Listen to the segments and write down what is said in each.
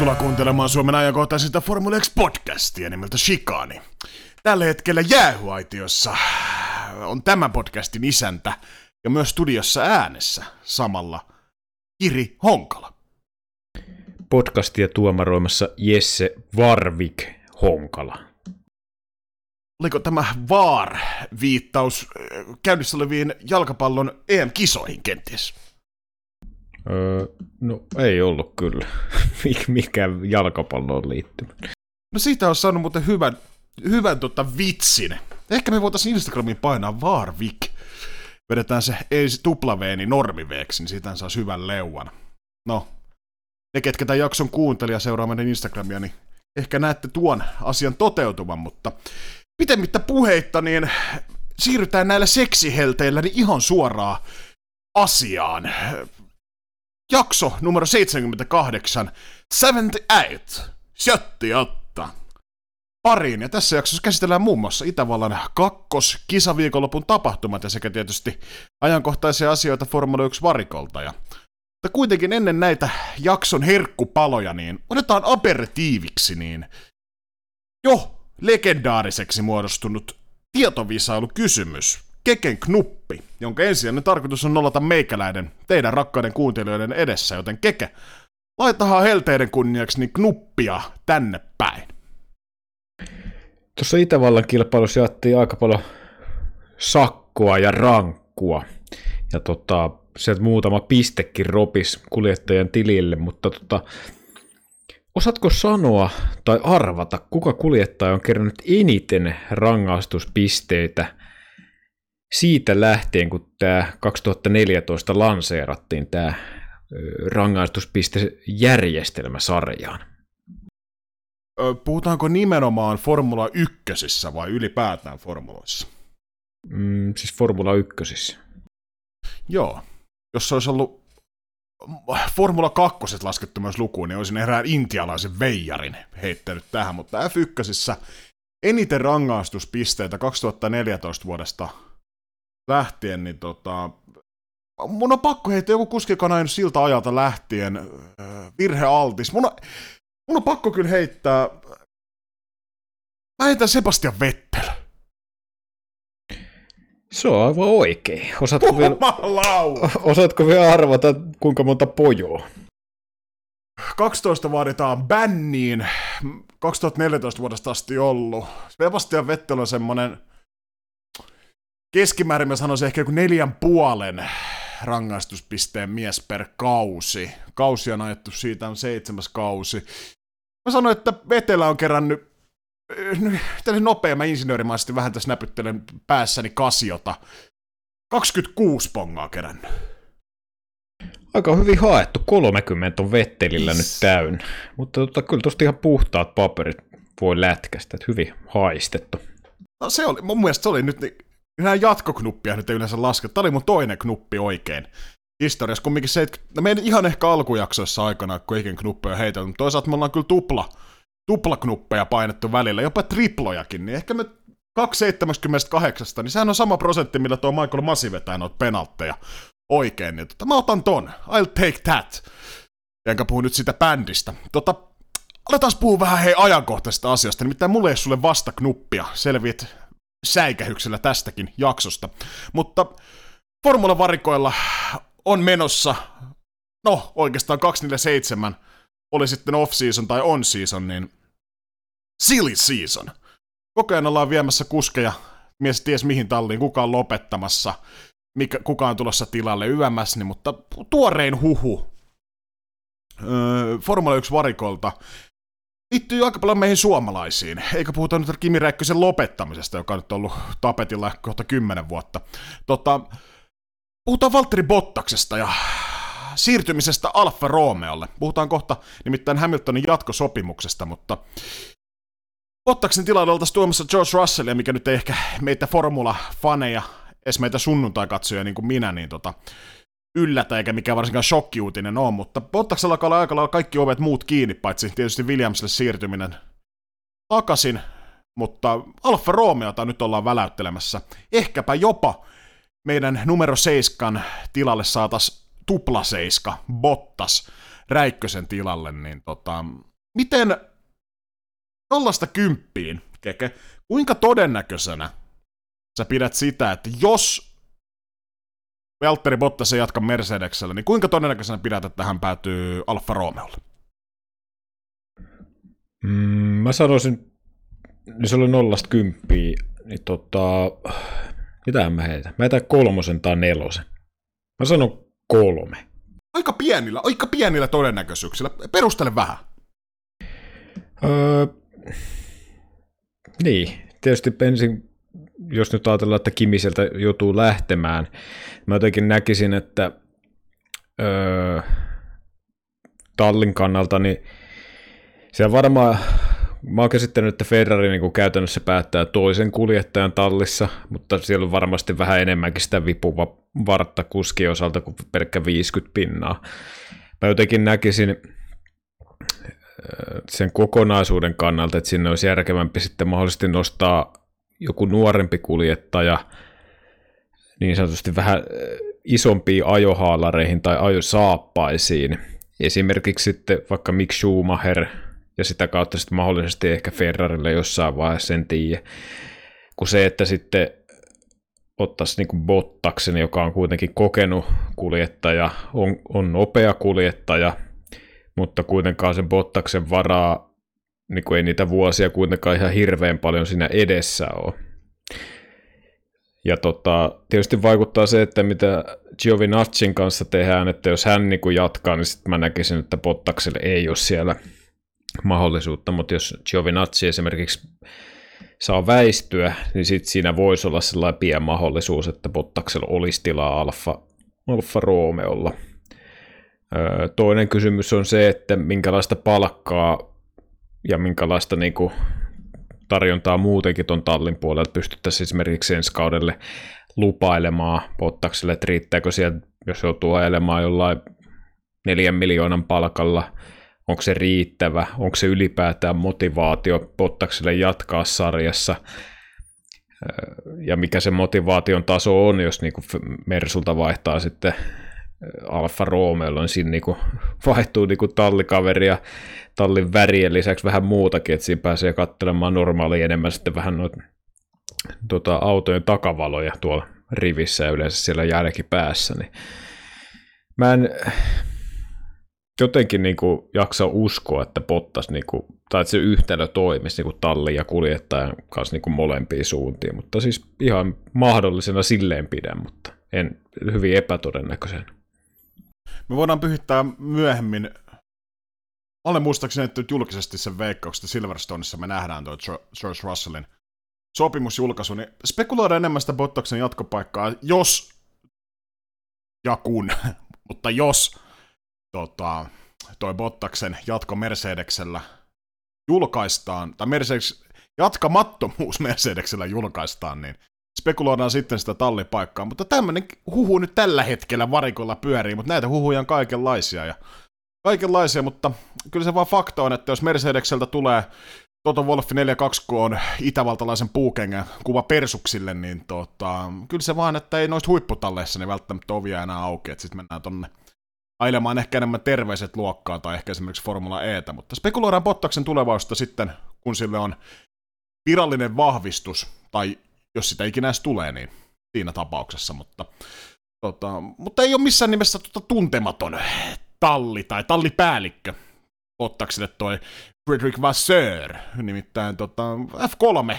Tervetuloa kuuntelemaan Suomen ajankohtaisesta Formula X-podcastia nimeltä Shikani. Tällä hetkellä jäähyaitiossa on tämän podcastin isäntä ja myös studiossa äänessä samalla Kiri Honkala. Podcastia tuomaroimassa Jesse Varvik Honkala. Oliko tämä VAR-viittaus äh, käynnissä oleviin jalkapallon EM-kisoihin kenties? Öö, no ei ollut kyllä. Mikä jalkapalloon liittyy. No siitä on saanut muuten hyvän, hyvän tota vitsin. Ehkä me voitaisiin Instagramiin painaa VARVIK. Vedetään se ei tuplaveeni normiveeksi, niin siitä saa hyvän leuan. No, ne ketkä tämän jakson kuuntelija seuraa meidän Instagramia, niin ehkä näette tuon asian toteutuman, mutta pitemmittä puheitta, niin siirrytään näillä seksihelteillä niin ihan suoraan asiaan. Jakso numero 78, 78, Sjötti Otta. Pariin, ja tässä jaksossa käsitellään muun muassa Itävallan kakkos kisaviikonlopun tapahtumat ja sekä tietysti ajankohtaisia asioita Formula 1 varikolta. Ja mutta kuitenkin ennen näitä jakson herkkupaloja, niin otetaan aperitiiviksi, niin jo legendaariseksi muodostunut tietovisailukysymys, Keken knuppi, jonka ensisijainen tarkoitus on nollata meikäläiden, teidän rakkaiden kuuntelijoiden edessä, joten Keke, laitahan helteiden kunniaksi niin knuppia tänne päin. Tuossa Itävallan kilpailussa jaettiin aika paljon sakkoa ja rankkua. Ja tota, sieltä muutama pistekin ropis kuljettajan tilille, mutta tota, osaatko sanoa tai arvata, kuka kuljettaja on kerännyt eniten rangaistuspisteitä siitä lähtien, kun tämä 2014 lanseerattiin tämä rangaistuspistejärjestelmä sarjaan? Puhutaanko nimenomaan Formula 1 vai ylipäätään formuloissa? Mm, siis Formula 1. Joo. Jos se olisi ollut Formula 2 laskettu myös lukuun, niin olisin erään intialaisen veijarin heittänyt tähän, mutta F1 eniten rangaistuspisteitä 2014 vuodesta lähtien, niin tota, mun on pakko heittää joku kuski, joka on siltä ajalta lähtien äh, virhealtis. Mun on, mun on pakko kyllä heittää, mä heitän Sebastian Vettel. Se on aivan oikein. Osaatko vielä, osaatko vielä arvata, kuinka monta pojoa? 12 vaaditaan bänniin. 2014 vuodesta asti ollut. Sebastian Vettel on semmonen keskimäärin mä sanoisin ehkä joku neljän puolen rangaistuspisteen mies per kausi. Kausi on ajettu, siitä on seitsemäs kausi. Mä sanoin, että Vetelä on kerännyt eh, tällainen nopea, mä insinöörimaisesti vähän tässä näpyttelen päässäni kasiota. 26 pongaa kerännyt. Aika hyvin haettu, 30 on Vettelillä nyt täynnä. Mutta tota, kyllä tosta ihan puhtaat paperit voi lätkästä, että hyvin haistettu. No se oli, mun mielestä se oli nyt niin nämä jatkoknuppia nyt ei yleensä laske. Tämä oli mun toinen knuppi oikein. Historiassa kumminkin se, että no meidän ihan ehkä alkujaksoissa aikana, kun ikin knuppeja heitelty, mutta toisaalta me ollaan kyllä tupla, tuplaknuppeja painettu välillä, jopa triplojakin, niin ehkä me 278, niin sehän on sama prosentti, millä tuo Michael Masi vetää noita penaltteja oikein, niin tota, mä otan ton, I'll take that. Enkä puhu nyt sitä bändistä. Tota, aletaan puhua vähän hei ajankohtaisesta asiasta, nimittäin mulle ei sulle vasta knuppia, selviät säikähyksellä tästäkin jaksosta. Mutta Formula-varikoilla on menossa, no oikeastaan 247, oli sitten off-season tai on-season, niin silly season. Koko ajan ollaan viemässä kuskeja, mies ties mihin talliin, kuka on lopettamassa, mikä, kuka on tulossa tilalle YMS, niin, mutta tuorein huhu öö, Formula 1 varikolta liittyy aika paljon meihin suomalaisiin, eikä puhuta nyt Kimi Räikkösen lopettamisesta, joka on nyt ollut tapetilla kohta kymmenen vuotta. Tota, puhutaan Valtteri Bottaksesta ja siirtymisestä Alfa Romeolle. Puhutaan kohta nimittäin Hamiltonin jatkosopimuksesta, mutta Bottaksen tilalle oltaisiin tuomassa George Russellia, mikä nyt ei ehkä meitä formula-faneja, edes meitä sunnuntai-katsojia niin kuin minä, niin tota, yllätä eikä mikään varsinkaan shokkiuutinen ole, mutta Bottaksella alkaa aika lailla kaikki ovet muut kiinni, paitsi tietysti Williamsille siirtyminen takaisin, mutta Alfa Romeota nyt ollaan väläyttelemässä. Ehkäpä jopa meidän numero seiskan tilalle saatas tupla seiska, Bottas, Räikkösen tilalle, niin tota, miten nollasta kymppiin, Keke, kuinka todennäköisenä sä pidät sitä, että jos Valtteri Bottas ei jatka Mercedeksellä, niin kuinka todennäköisenä pidät, että hän päätyy Alfa Romeolle? Mm, mä sanoisin, niin se oli nollasta kymppiä, niin tota, mitä mä heitän? Mä heitän kolmosen tai nelosen. Mä sanon kolme. Aika pienillä, aika pienillä todennäköisyyksillä. Perustele vähän. Öö, niin, tietysti ensin, jos nyt ajatellaan, että Kimi sieltä joutuu lähtemään, mä jotenkin näkisin, että öö, tallin kannalta, niin se varmaan Mä oon käsittänyt, että Ferrari niin kuin käytännössä päättää toisen kuljettajan tallissa, mutta siellä on varmasti vähän enemmänkin sitä vipuva vartta kuski osalta kuin pelkkä 50 pinnaa. Mä jotenkin näkisin sen kokonaisuuden kannalta, että sinne olisi järkevämpi sitten mahdollisesti nostaa joku nuorempi kuljettaja niin sanotusti vähän äh, isompiin ajohaalareihin tai ajosaappaisiin. Esimerkiksi sitten vaikka Mick Schumacher – ja sitä kautta sitten mahdollisesti ehkä Ferrarille jossain vaiheessa sen tiedä. Kun se, että sitten ottaisi niin kuin Bottaksen, joka on kuitenkin kokenut kuljettaja, on, on nopea kuljettaja, mutta kuitenkaan sen Bottaksen varaa, niin kuin ei niitä vuosia kuitenkaan ihan hirveän paljon siinä edessä ole. Ja tota, tietysti vaikuttaa se, että mitä Giovinazziin kanssa tehdään, että jos hän niin kuin jatkaa, niin sitten mä näkisin, että Bottakselle ei ole siellä – mahdollisuutta, mutta jos Giovinazzi esimerkiksi saa väistyä, niin sitten siinä voisi olla sellainen pieni mahdollisuus, että Bottaksella olisi tilaa Alfa, Alfa Romeolla. toinen kysymys on se, että minkälaista palkkaa ja minkälaista niin kuin, tarjontaa muutenkin tuon tallin puolelta pystyttäisiin esimerkiksi ensi kaudelle lupailemaan Bottakselle, että riittääkö siellä, jos joutuu ajelemaan jollain neljän miljoonan palkalla – onko se riittävä, onko se ylipäätään motivaatio Bottakselle jatkaa sarjassa, ja mikä se motivaation taso on, jos niin Mersulta vaihtaa sitten Alfa Romeo, niin siinä niin vaihtuu niin tallikaveri ja tallin värien lisäksi vähän muutakin, että siinä pääsee katselemaan normaali enemmän sitten vähän noita tuota, autojen takavaloja tuolla rivissä ja yleensä siellä jälkipäässä, niin mä en, jotenkin niin kuin jaksa uskoa, että Bottas, niin kuin, tai että se yhtälö toimisi niin kuin tallin ja kuljettajan kanssa niin kuin molempiin suuntiin, mutta siis ihan mahdollisena silleen pidän, mutta en hyvin epätodennäköisen. Me voidaan pyhittää myöhemmin, olen muistaakseni että julkisesti sen veikkauksen, että Silverstoneissa me nähdään tuo George Russellin sopimusjulkaisu, niin spekuloidaan enemmän sitä Bottaksen jatkopaikkaa, jos ja kun, mutta jos tota, toi Bottaksen jatko Mercedeksellä julkaistaan, tai Mercedes, jatkamattomuus Mercedeksellä julkaistaan, niin spekuloidaan sitten sitä tallipaikkaa, mutta tämmöinen huhu nyt tällä hetkellä varikolla pyörii, mutta näitä huhuja on kaikenlaisia, ja kaikenlaisia, mutta kyllä se vaan fakta on, että jos Mercedekseltä tulee Toto Wolff 42 on itävaltalaisen puukengen kuva persuksille, niin tota, kyllä se vaan, että ei noista huipputalleissa niin välttämättä ovia enää auki, että sitten mennään tonne ailemaan ehkä enemmän terveiset luokkaa tai ehkä esimerkiksi Formula Etä, mutta spekuloidaan Bottaksen tulevaisuutta sitten, kun sille on virallinen vahvistus, tai jos sitä ikinä edes tulee, niin siinä tapauksessa, mutta, tota, mutta ei ole missään nimessä tota tuntematon talli tai tallipäällikkö. Bottakselle toi Frederick Vasseur, nimittäin tota, F3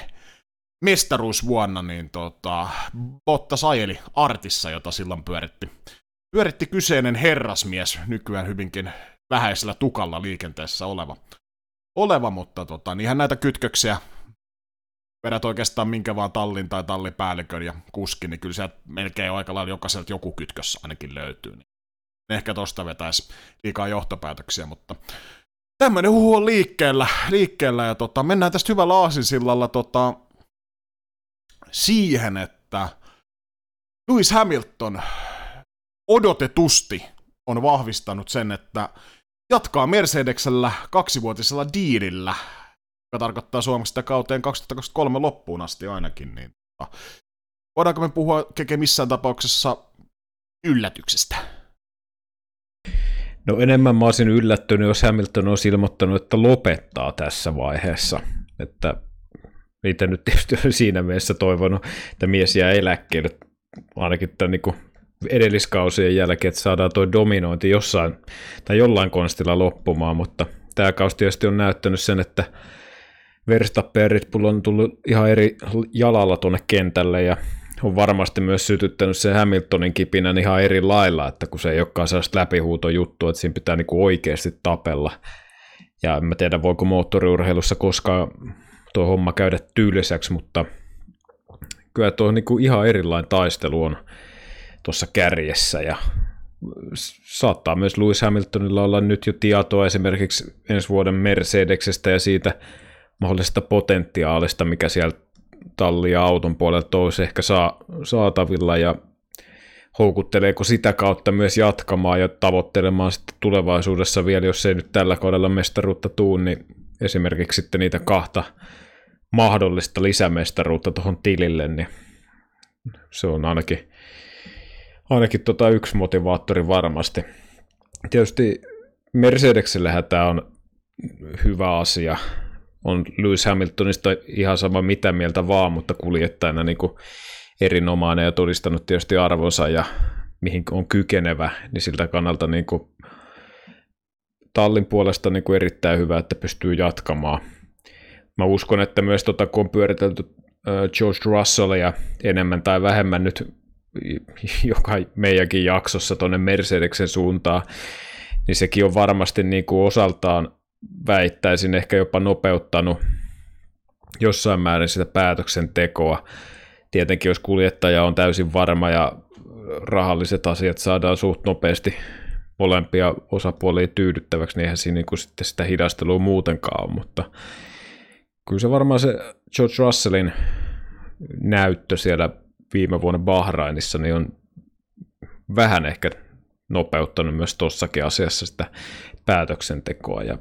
mestaruusvuonna, niin tota, Bottas ajeli Artissa, jota silloin pyöritti. Pyöritti kyseinen herrasmies, nykyään hyvinkin vähäisellä tukalla liikenteessä oleva, oleva mutta tota, niinhän näitä kytköksiä vedät oikeastaan minkä vaan tallin tai tallipäällikön ja kuskin, niin kyllä sieltä melkein aika lailla jokaiselta joku kytkös ainakin löytyy. Niin ehkä tosta vetäisi liikaa johtopäätöksiä, mutta tämmöinen huhu on liikkeellä, liikkeellä ja tota, mennään tästä hyvällä aasinsillalla tota, siihen, että Lewis Hamilton odotetusti on vahvistanut sen, että jatkaa Mercedeksellä kaksivuotisella diilillä, joka tarkoittaa Suomesta kauteen 2023 loppuun asti ainakin. Niin, tota, voidaanko me puhua keke missään tapauksessa yllätyksestä? No enemmän mä olisin yllättynyt, jos Hamilton olisi ilmoittanut, että lopettaa tässä vaiheessa. Että itse nyt tietysti siinä mielessä toivonut, että mies jää eläkkeelle ainakin tämän niin edelliskausien jälkeen, että saadaan tuo dominointi jossain tai jollain konstilla loppumaan, mutta tämä kausi tietysti on näyttänyt sen, että Verstappen Red Bull on tullut ihan eri jalalla tuonne kentälle ja on varmasti myös sytyttänyt se Hamiltonin kipinän ihan eri lailla, että kun se ei olekaan sellaista läpihuutojuttu, että siinä pitää niinku oikeasti tapella. Ja en mä tiedä, voiko moottoriurheilussa koskaan tuo homma käydä tyyliseksi, mutta kyllä tuo niinku ihan erilainen taistelu on tuossa kärjessä ja saattaa myös Lewis Hamiltonilla olla nyt jo tietoa esimerkiksi ensi vuoden Mercedeksestä ja siitä mahdollisesta potentiaalista, mikä siellä talli ja auton puolelta olisi ehkä saa, saatavilla ja houkutteleeko sitä kautta myös jatkamaan ja tavoittelemaan sitten tulevaisuudessa vielä, jos ei nyt tällä kaudella mestaruutta tuu, niin esimerkiksi sitten niitä kahta mahdollista lisämestaruutta tuohon tilille, niin se on ainakin, ainakin tota yksi motivaattori varmasti. Tietysti Mercedeksellähän tämä on hyvä asia, on Lewis Hamiltonista ihan sama mitä mieltä vaan, mutta kuljettajana niin kuin erinomainen ja todistanut tietysti arvonsa ja mihin on kykenevä, niin siltä kannalta niin kuin tallin puolesta niin kuin erittäin hyvä, että pystyy jatkamaan. Mä uskon, että myös tota, kun on pyöritelty George Russellia enemmän tai vähemmän nyt joka meidänkin jaksossa tuonne Mercedeksen suuntaan, niin sekin on varmasti niin kuin osaltaan väittäisin ehkä jopa nopeuttanut jossain määrin sitä päätöksentekoa. Tietenkin jos kuljettaja on täysin varma ja rahalliset asiat saadaan suht nopeasti molempia osapuolia tyydyttäväksi, niin eihän siinä niin sitten sitä hidastelua muutenkaan ole, mutta kyllä se varmaan se George Russellin näyttö siellä viime vuonna Bahrainissa niin on vähän ehkä nopeuttanut myös tuossakin asiassa sitä päätöksentekoa ja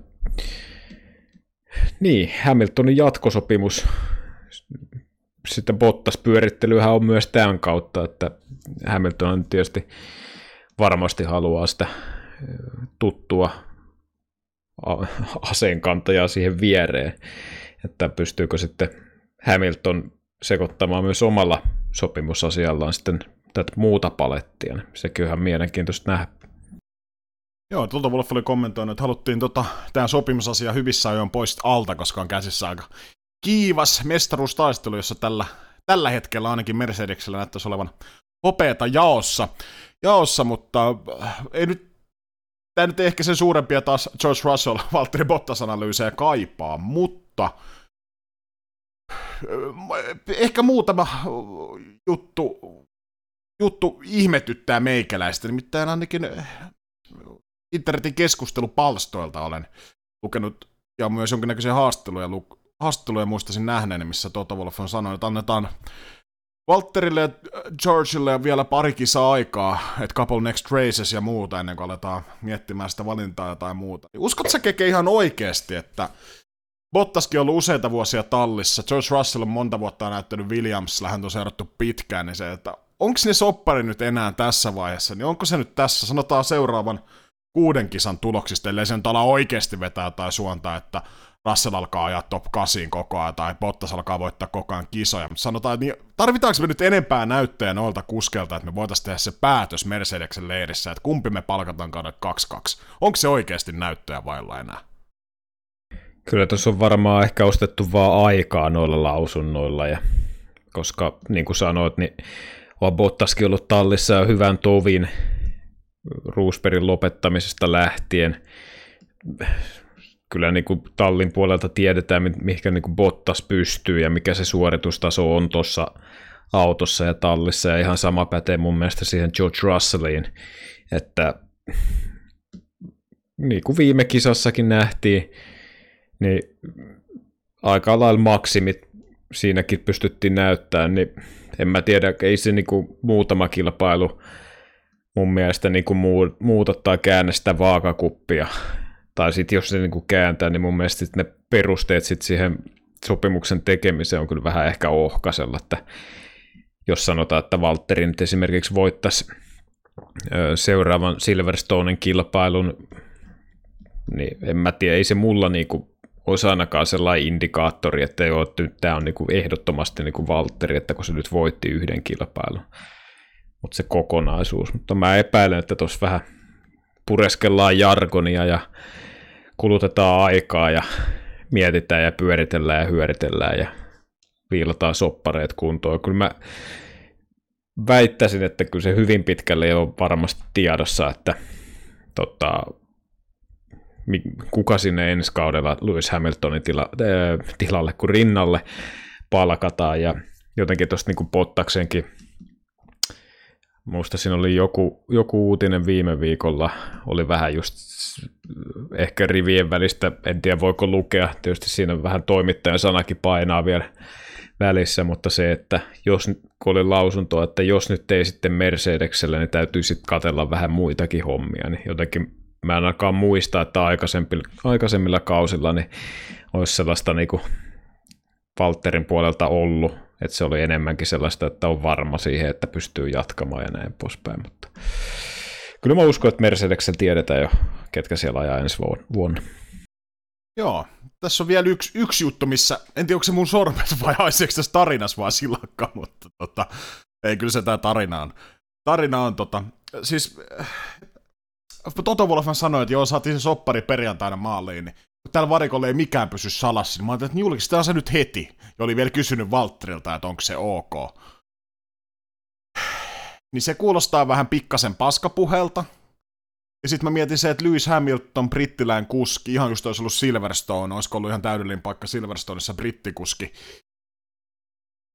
niin, Hamiltonin jatkosopimus, sitten Bottas-pyörittelyhän on myös tämän kautta, että Hamilton on tietysti varmasti haluaa sitä tuttua aseenkantajaa siihen viereen, että pystyykö sitten Hamilton sekoittamaan myös omalla sopimusasiallaan sitten tätä muuta palettia. Sekin on ihan mielenkiintoista nähdä. Joo, tuolta Wolf oli kommentoinut, että haluttiin tota, tämä sopimusasia hyvissä ajoin pois alta, koska on käsissä aika kiivas mestaruustaistelu, jossa tällä, tällä hetkellä ainakin Mercedeksellä näyttäisi olevan hopeeta jaossa, jaossa mutta äh, ei nyt, tämä nyt ehkä sen suurempia taas George Russell, Valtteri Bottas-analyysejä kaipaa, mutta äh, ehkä muutama juttu, juttu ihmetyttää meikäläistä, nimittäin ainakin internetin keskustelupalstoilta olen lukenut ja myös jonkinnäköisiä haastatteluja, lu- haastatteluja muistaisin nähneen, missä Toto Wolff on sanonut, että annetaan Walterille ja Georgeille vielä pari kisaa aikaa, että couple next races ja muuta, ennen kuin aletaan miettimään sitä valintaa tai muuta. Uskotko sä Keke ihan oikeasti, että Bottaskin on ollut useita vuosia tallissa, George Russell on monta vuotta näyttänyt Williams, hän on seurattu pitkään, niin se, että onko ne soppari nyt enää tässä vaiheessa, niin onko se nyt tässä, sanotaan seuraavan kuuden kisan tuloksista, ellei se nyt ala oikeasti vetää jotain suonta, että Russell alkaa ajaa top 8 koko ajan, tai Bottas alkaa voittaa koko ajan kisoja, mutta sanotaan, että niin, tarvitaanko me nyt enempää näyttöjä noilta kuskelta, että me voitaisiin tehdä se päätös Mercedeksen leirissä, että kumpi me palkataan kauden 2-2. Onko se oikeasti näyttöjä vailla enää? Kyllä tuossa on varmaan ehkä ostettu vaan aikaa noilla lausunnoilla, ja koska niin kuin sanoit, niin on Bottaskin ollut tallissa ja hyvän tovin, Roosbergin lopettamisesta lähtien. Kyllä niin kuin tallin puolelta tiedetään, mihinkä niin kuin Bottas pystyy ja mikä se suoritustaso on tuossa autossa ja tallissa. Ja ihan sama pätee mun mielestä siihen George Russelliin, että niin kuin viime kisassakin nähtiin, niin aika lailla maksimit siinäkin pystyttiin näyttämään, niin en mä tiedä, ei se niin kuin muutama kilpailu mun mielestä niin kuin muuta tai käännä sitä vaakakuppia. Tai sitten jos se niin kuin kääntää, niin mun mielestä ne perusteet sit siihen sopimuksen tekemiseen on kyllä vähän ehkä ohkasella, että jos sanotaan, että Valtteri nyt esimerkiksi voittaisi seuraavan Silverstonein kilpailun, niin en mä tiedä, ei se mulla niinku olisi ainakaan sellainen indikaattori, että joo, että nyt tämä on niinku ehdottomasti niinku Valtteri, että kun se nyt voitti yhden kilpailun. Mutta se kokonaisuus. Mutta mä epäilen, että tuossa vähän pureskellaan jargonia ja kulutetaan aikaa ja mietitään ja pyöritellään ja hyöritellään ja viilataan soppareet kuntoon. Kyllä mä väittäisin, että kyllä se hyvin pitkälle on varmasti tiedossa, että tota, kuka sinne ensi kaudella Lewis Hamiltonin tila, äh, tilalle kuin rinnalle palkataan ja jotenkin tuosta niin Pottaksenkin Muista siinä oli joku, joku uutinen viime viikolla, oli vähän just ehkä rivien välistä, en tiedä voiko lukea, tietysti siinä vähän toimittajan sanakin painaa vielä välissä, mutta se, että jos kun oli lausunto, että jos nyt ei sitten Mercedeksellä, niin täytyy sitten katella vähän muitakin hommia, niin jotenkin mä en ainakaan muista, että aikaisemmilla, aikaisemmilla kausilla niin olisi sellaista niin kuin Valtterin puolelta ollut, että se oli enemmänkin sellaista, että on varma siihen, että pystyy jatkamaan ja näin poispäin, mutta kyllä mä uskon, että Mercedeksen tiedetään jo, ketkä siellä ajaa ensi vuonna. Joo, tässä on vielä yksi, yksi juttu, missä, en tiedä onko se mun sormet vai haiseeko tässä tarinassa vaan silakka, mutta tota, ei kyllä se tämä tarina on. Tarina on tota, siis Toto Wolfman sanoi, että joo, saatiin se soppari perjantaina maaliin, niin tällä varikolla ei mikään pysy salassa, niin mä ajattelin, että julkistetaan se nyt heti. Ja oli vielä kysynyt Valtterilta, että onko se ok. Niin se kuulostaa vähän pikkasen paskapuhelta. Ja sitten mä mietin se, että Lewis Hamilton, brittilään kuski, ihan just olisi ollut Silverstone, olisiko ollut ihan täydellinen paikka Silverstoneissa brittikuski.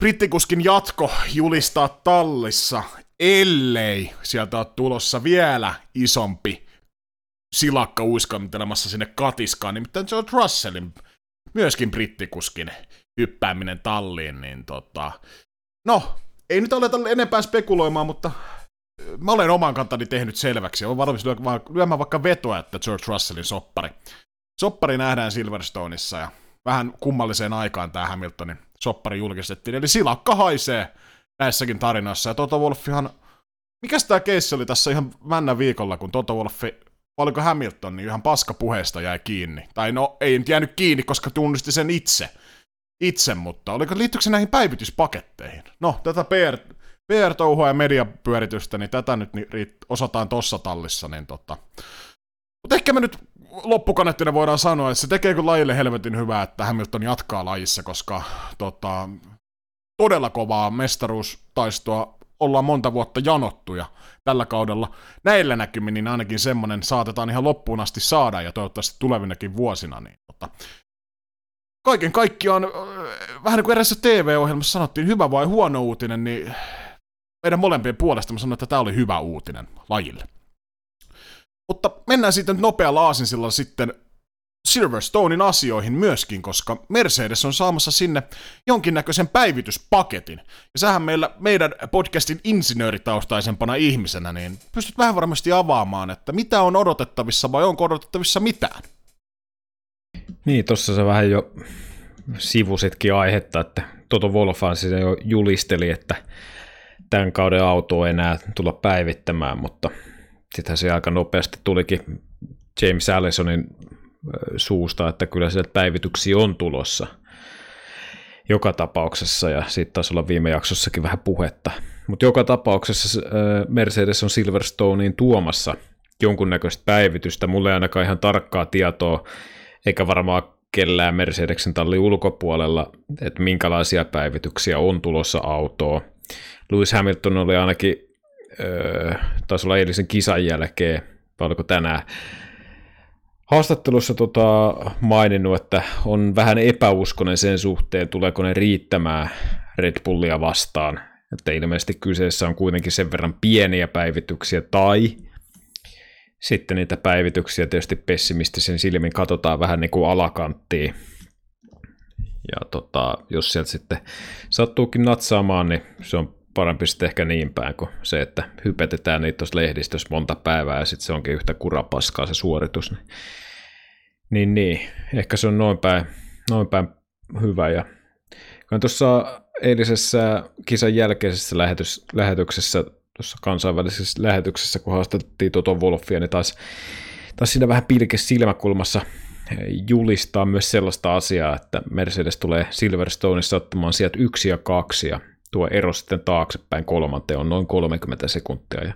Brittikuskin jatko julistaa tallissa, ellei sieltä ole tulossa vielä isompi silakka uiskantelemassa sinne katiskaan, nimittäin George Russellin myöskin brittikuskin hyppääminen talliin, niin tota... No, ei nyt aleta enempää spekuloimaan, mutta mä olen oman kantani tehnyt selväksi, olen valmis lyömään vaikka vetoa, että George Russellin soppari. Soppari nähdään Silverstoneissa, ja vähän kummalliseen aikaan tämä Hamiltonin soppari julkistettiin, eli silakka haisee näissäkin tarinoissa, ja Toto Wolffihan, mikäs tämä keissi oli tässä ihan männä viikolla, kun Toto Wolffi oliko Hamilton, niin ihan paskapuheesta jäi kiinni. Tai no, ei nyt jäänyt kiinni, koska tunnisti sen itse. Itse, mutta oliko, liittyykö se näihin päivityspaketteihin? No, tätä PR, PR-touhua ja mediapyöritystä, niin tätä nyt niin osataan tossa tallissa, niin tota... Mutta ehkä me nyt loppukanettina voidaan sanoa, että se tekee kyllä lajille helvetin hyvää, että Hamilton jatkaa lajissa, koska tota, todella kovaa mestaruustaistoa ollaan monta vuotta janottuja tällä kaudella. Näillä näkymin niin ainakin semmoinen saatetaan ihan loppuun asti saada ja toivottavasti tulevinakin vuosina. Niin, tota, kaiken kaikkiaan, vähän niin kuin erässä TV-ohjelmassa sanottiin, hyvä vai huono uutinen, niin meidän molempien puolesta mä sanoin, että tämä oli hyvä uutinen lajille. Mutta mennään sitten nopealla aasinsilla sitten Silverstonein asioihin myöskin, koska Mercedes on saamassa sinne jonkinnäköisen päivityspaketin. Ja sähän meillä, meidän podcastin insinööritaustaisempana ihmisenä, niin pystyt vähän varmasti avaamaan, että mitä on odotettavissa vai onko odotettavissa mitään? Niin, tuossa se vähän jo sivusitkin aihetta, että Toto Wolfan siis jo julisteli, että tämän kauden auto ei enää tulla päivittämään, mutta sittenhän se aika nopeasti tulikin James Allisonin suusta, että kyllä sieltä päivityksiä on tulossa joka tapauksessa, ja siitä taisi olla viime jaksossakin vähän puhetta. Mutta joka tapauksessa Mercedes on Silverstoneen tuomassa jonkunnäköistä päivitystä. Mulle ei ainakaan ihan tarkkaa tietoa, eikä varmaan kellään Mercedeksen tallin ulkopuolella, että minkälaisia päivityksiä on tulossa autoon. Lewis Hamilton oli ainakin, taisi olla eilisen kisan jälkeen, vai oliko tänään, haastattelussa tota, maininnut, että on vähän epäuskonen sen suhteen, tuleeko ne riittämään Red Bullia vastaan. Että ilmeisesti kyseessä on kuitenkin sen verran pieniä päivityksiä, tai sitten niitä päivityksiä tietysti pessimistisen silmin katsotaan vähän niin kuin alakanttiin. Ja tota, jos sieltä sitten sattuukin natsaamaan, niin se on parempi sitten ehkä niin päin kuin se, että hypetetään niitä tuossa lehdistössä monta päivää ja sitten se onkin yhtä kurapaskaa se suoritus. Niin, niin, niin. ehkä se on noin päin, noin päin hyvä. Ja tuossa eilisessä kisan jälkeisessä lähetys, lähetyksessä tuossa kansainvälisessä lähetyksessä, kun haastattiin Toto Wolfia, niin taisi, taisi siinä vähän pilke silmäkulmassa julistaa myös sellaista asiaa, että Mercedes tulee Silverstoneissa ottamaan sieltä yksi ja kaksi, ja tuo ero sitten taaksepäin kolmanteen on noin 30 sekuntia. Ja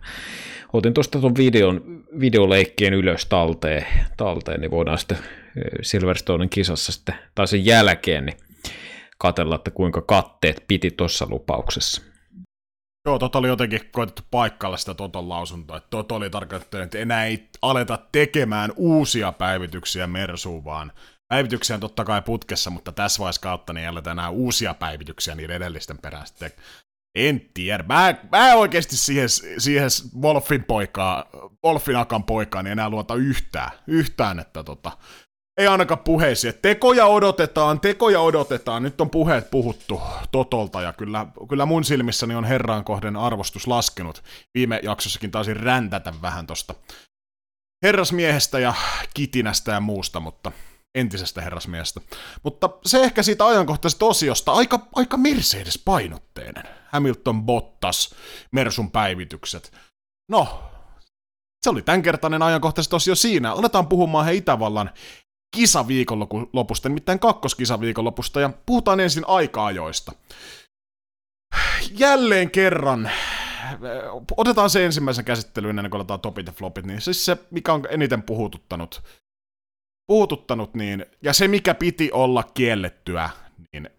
otin tuosta tuon videon, videoleikkien ylös talteen, talteen, niin voidaan sitten Silverstonein kisassa sitten, tai sen jälkeen, niin katella, että kuinka katteet piti tuossa lupauksessa. Joo, tota oli jotenkin koetettu paikkailla sitä Toton lausuntoa, että Toto oli tarkoittanut, että enää ei aleta tekemään uusia päivityksiä Mersuun, vaan päivityksiä on totta kai putkessa, mutta tässä vaiheessa kautta niin aleta enää uusia päivityksiä niiden edellisten perään sitten. En tiedä. Mä, mä oikeasti siihen, siihen Wolfin poikaa, Wolfin akan poikaan niin enää luota yhtään, yhtään että tota, ei ainakaan puheisiin. Tekoja odotetaan, tekoja odotetaan. Nyt on puheet puhuttu Totolta ja kyllä, kyllä mun silmissäni on herran kohden arvostus laskenut. Viime jaksossakin taisin räntätä vähän tosta herrasmiehestä ja kitinästä ja muusta, mutta entisestä herrasmiehestä. Mutta se ehkä siitä ajankohtaisesta osiosta aika, aika Mercedes-painotteinen. Hamilton Bottas, Mersun päivitykset. No, se oli tämänkertainen ajankohtaisesti osio siinä. Aletaan puhumaan he Itävallan kisaviikonlopusta, nimittäin kakkoskisaviikonlopusta, ja puhutaan ensin aika-ajoista. Jälleen kerran, otetaan se ensimmäisen käsittelyyn ennen kuin aletaan topit ja flopit, niin siis se, mikä on eniten puhututtanut, puhututtanut niin, ja se, mikä piti olla kiellettyä, niin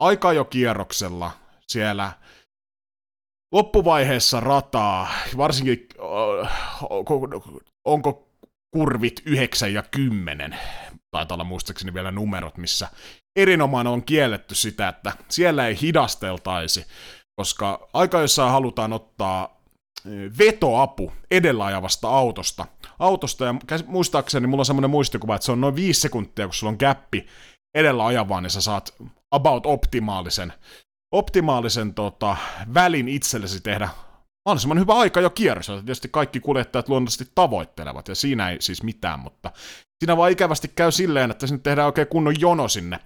aika jo kierroksella siellä loppuvaiheessa rataa, varsinkin onko kurvit 9 ja 10, taitaa olla muistaakseni vielä numerot, missä erinomainen on kielletty sitä, että siellä ei hidasteltaisi, koska aika jossain halutaan ottaa vetoapu edellä ajavasta autosta. Autosta, ja muistaakseni mulla on semmoinen muistikuva, että se on noin 5 sekuntia, kun sulla on käppi edellä ajavaa, niin sä saat about optimaalisen, optimaalisen tota, välin itsellesi tehdä mahdollisimman hyvä aika jo kierros, tietysti kaikki kuljettajat luonnollisesti tavoittelevat, ja siinä ei siis mitään, mutta siinä vaan ikävästi käy silleen, että sinne tehdään oikein kunnon jono sinne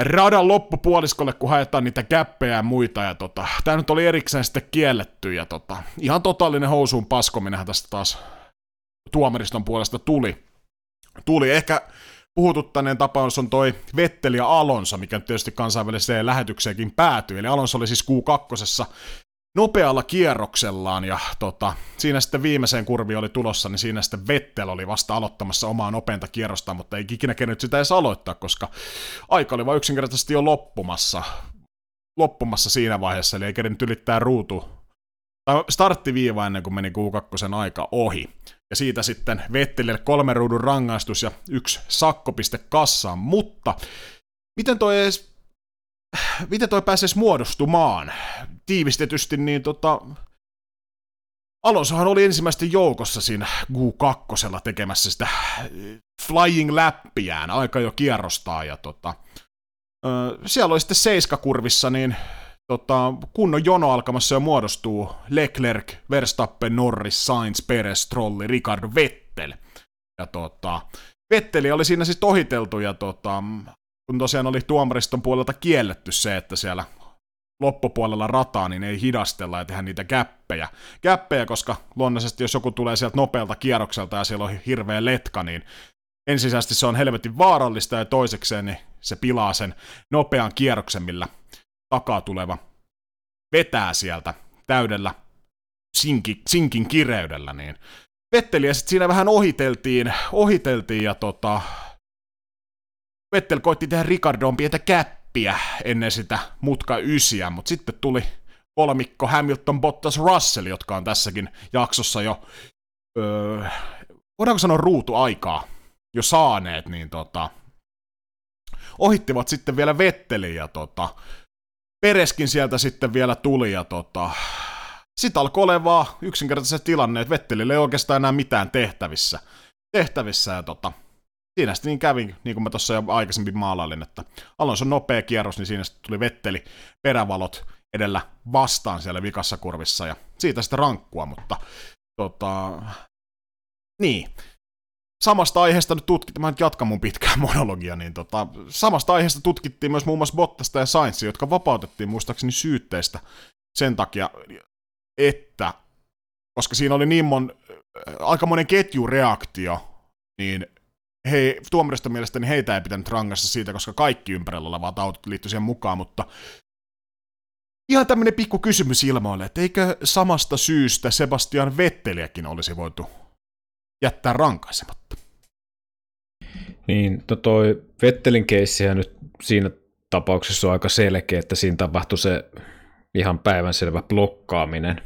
radan loppupuoliskolle, kun haetaan niitä käppejä ja muita, ja tota, tää nyt oli erikseen sitten kielletty, ja tota, ihan totaalinen housuun paskominenhan tästä taas tuomariston puolesta tuli. Tuli ehkä puhututtaneen tapaus on toi Vetteli ja Alonso, mikä tietysti kansainväliseen lähetykseenkin päätyi. Eli Alonso oli siis Q2 nopealla kierroksellaan ja tota, siinä sitten viimeiseen kurvi oli tulossa, niin siinä sitten Vettel oli vasta aloittamassa omaa nopeinta kierrosta, mutta ei ikinä kenyt sitä edes aloittaa, koska aika oli vain yksinkertaisesti jo loppumassa, loppumassa siinä vaiheessa, eli ei kerennyt ylittää ruutu, tai starttiviiva ennen kuin meni Q2 aika ohi. Ja siitä sitten Vettelille kolme ruudun rangaistus ja yksi sakkopiste kassaan, mutta miten toi edes miten toi pääsisi muodostumaan? Tiivistetysti, niin tota, Alonsohan oli ensimmäisten joukossa siinä Q2 tekemässä sitä flying läppiään, aika jo kierrostaa, ja tota, siellä oli sitten seiskakurvissa, niin tota, kunnon jono alkamassa jo muodostuu Leclerc, Verstappen, Norris, Sainz, Perez, Trolli, Ricardo, Vettel. Ja tota, Vetteli oli siinä siis ohiteltu ja tota, kun tosiaan oli tuomariston puolelta kielletty se, että siellä loppupuolella rataa, niin ei hidastella ja tehdä niitä käppejä. Käppejä, koska luonnollisesti jos joku tulee sieltä nopealta kierrokselta ja siellä on hirveä letka, niin ensisijaisesti se on helvetin vaarallista ja toisekseen niin se pilaa sen nopean kierroksen, millä takaa tuleva vetää sieltä täydellä sinki, sinkin kireydellä, niin Vetteliä sitten siinä vähän ohiteltiin, ohiteltiin ja tota, Vettel koitti tehdä Ricardoon pientä käppiä ennen sitä mutka ysiä, mutta sitten tuli kolmikko Hamilton, Bottas, Russell, jotka on tässäkin jaksossa jo, öö, voidaanko sanoa ruutuaikaa, jo saaneet, niin tota, ohittivat sitten vielä Vettelin ja tota, Pereskin sieltä sitten vielä tuli ja tota, sitten alkoi olla vaan yksinkertaisesti tilanne, että Vettelille ei oikeastaan enää mitään tehtävissä. Tehtävissä ja tota, siinä sitten niin kävi, niin kuin mä tuossa jo aikaisemmin maalailin, että Alonso nopea kierros, niin siinä sitten tuli Vetteli perävalot edellä vastaan siellä vikassa kurvissa, ja siitä sitten rankkua, mutta tota, niin. Samasta aiheesta nyt tutkittiin, mä nyt jatkan mun pitkää monologia, niin tota, samasta aiheesta tutkittiin myös muun muassa Bottasta ja Sainzia, jotka vapautettiin muistaakseni syytteistä sen takia, että koska siinä oli niin mon, äh, aikamoinen ketjureaktio, niin he, tuomarista mielestäni heitä ei pitänyt rangassa siitä, koska kaikki ympärillä olevat autot liittyi siihen mukaan, mutta ihan tämmöinen pikku kysymys ilmoille, että eikö samasta syystä Sebastian Vetteliäkin olisi voitu jättää rankaisematta? Niin, to toi Vettelin keissihän nyt siinä tapauksessa on aika selkeä, että siinä tapahtui se ihan päivänselvä blokkaaminen,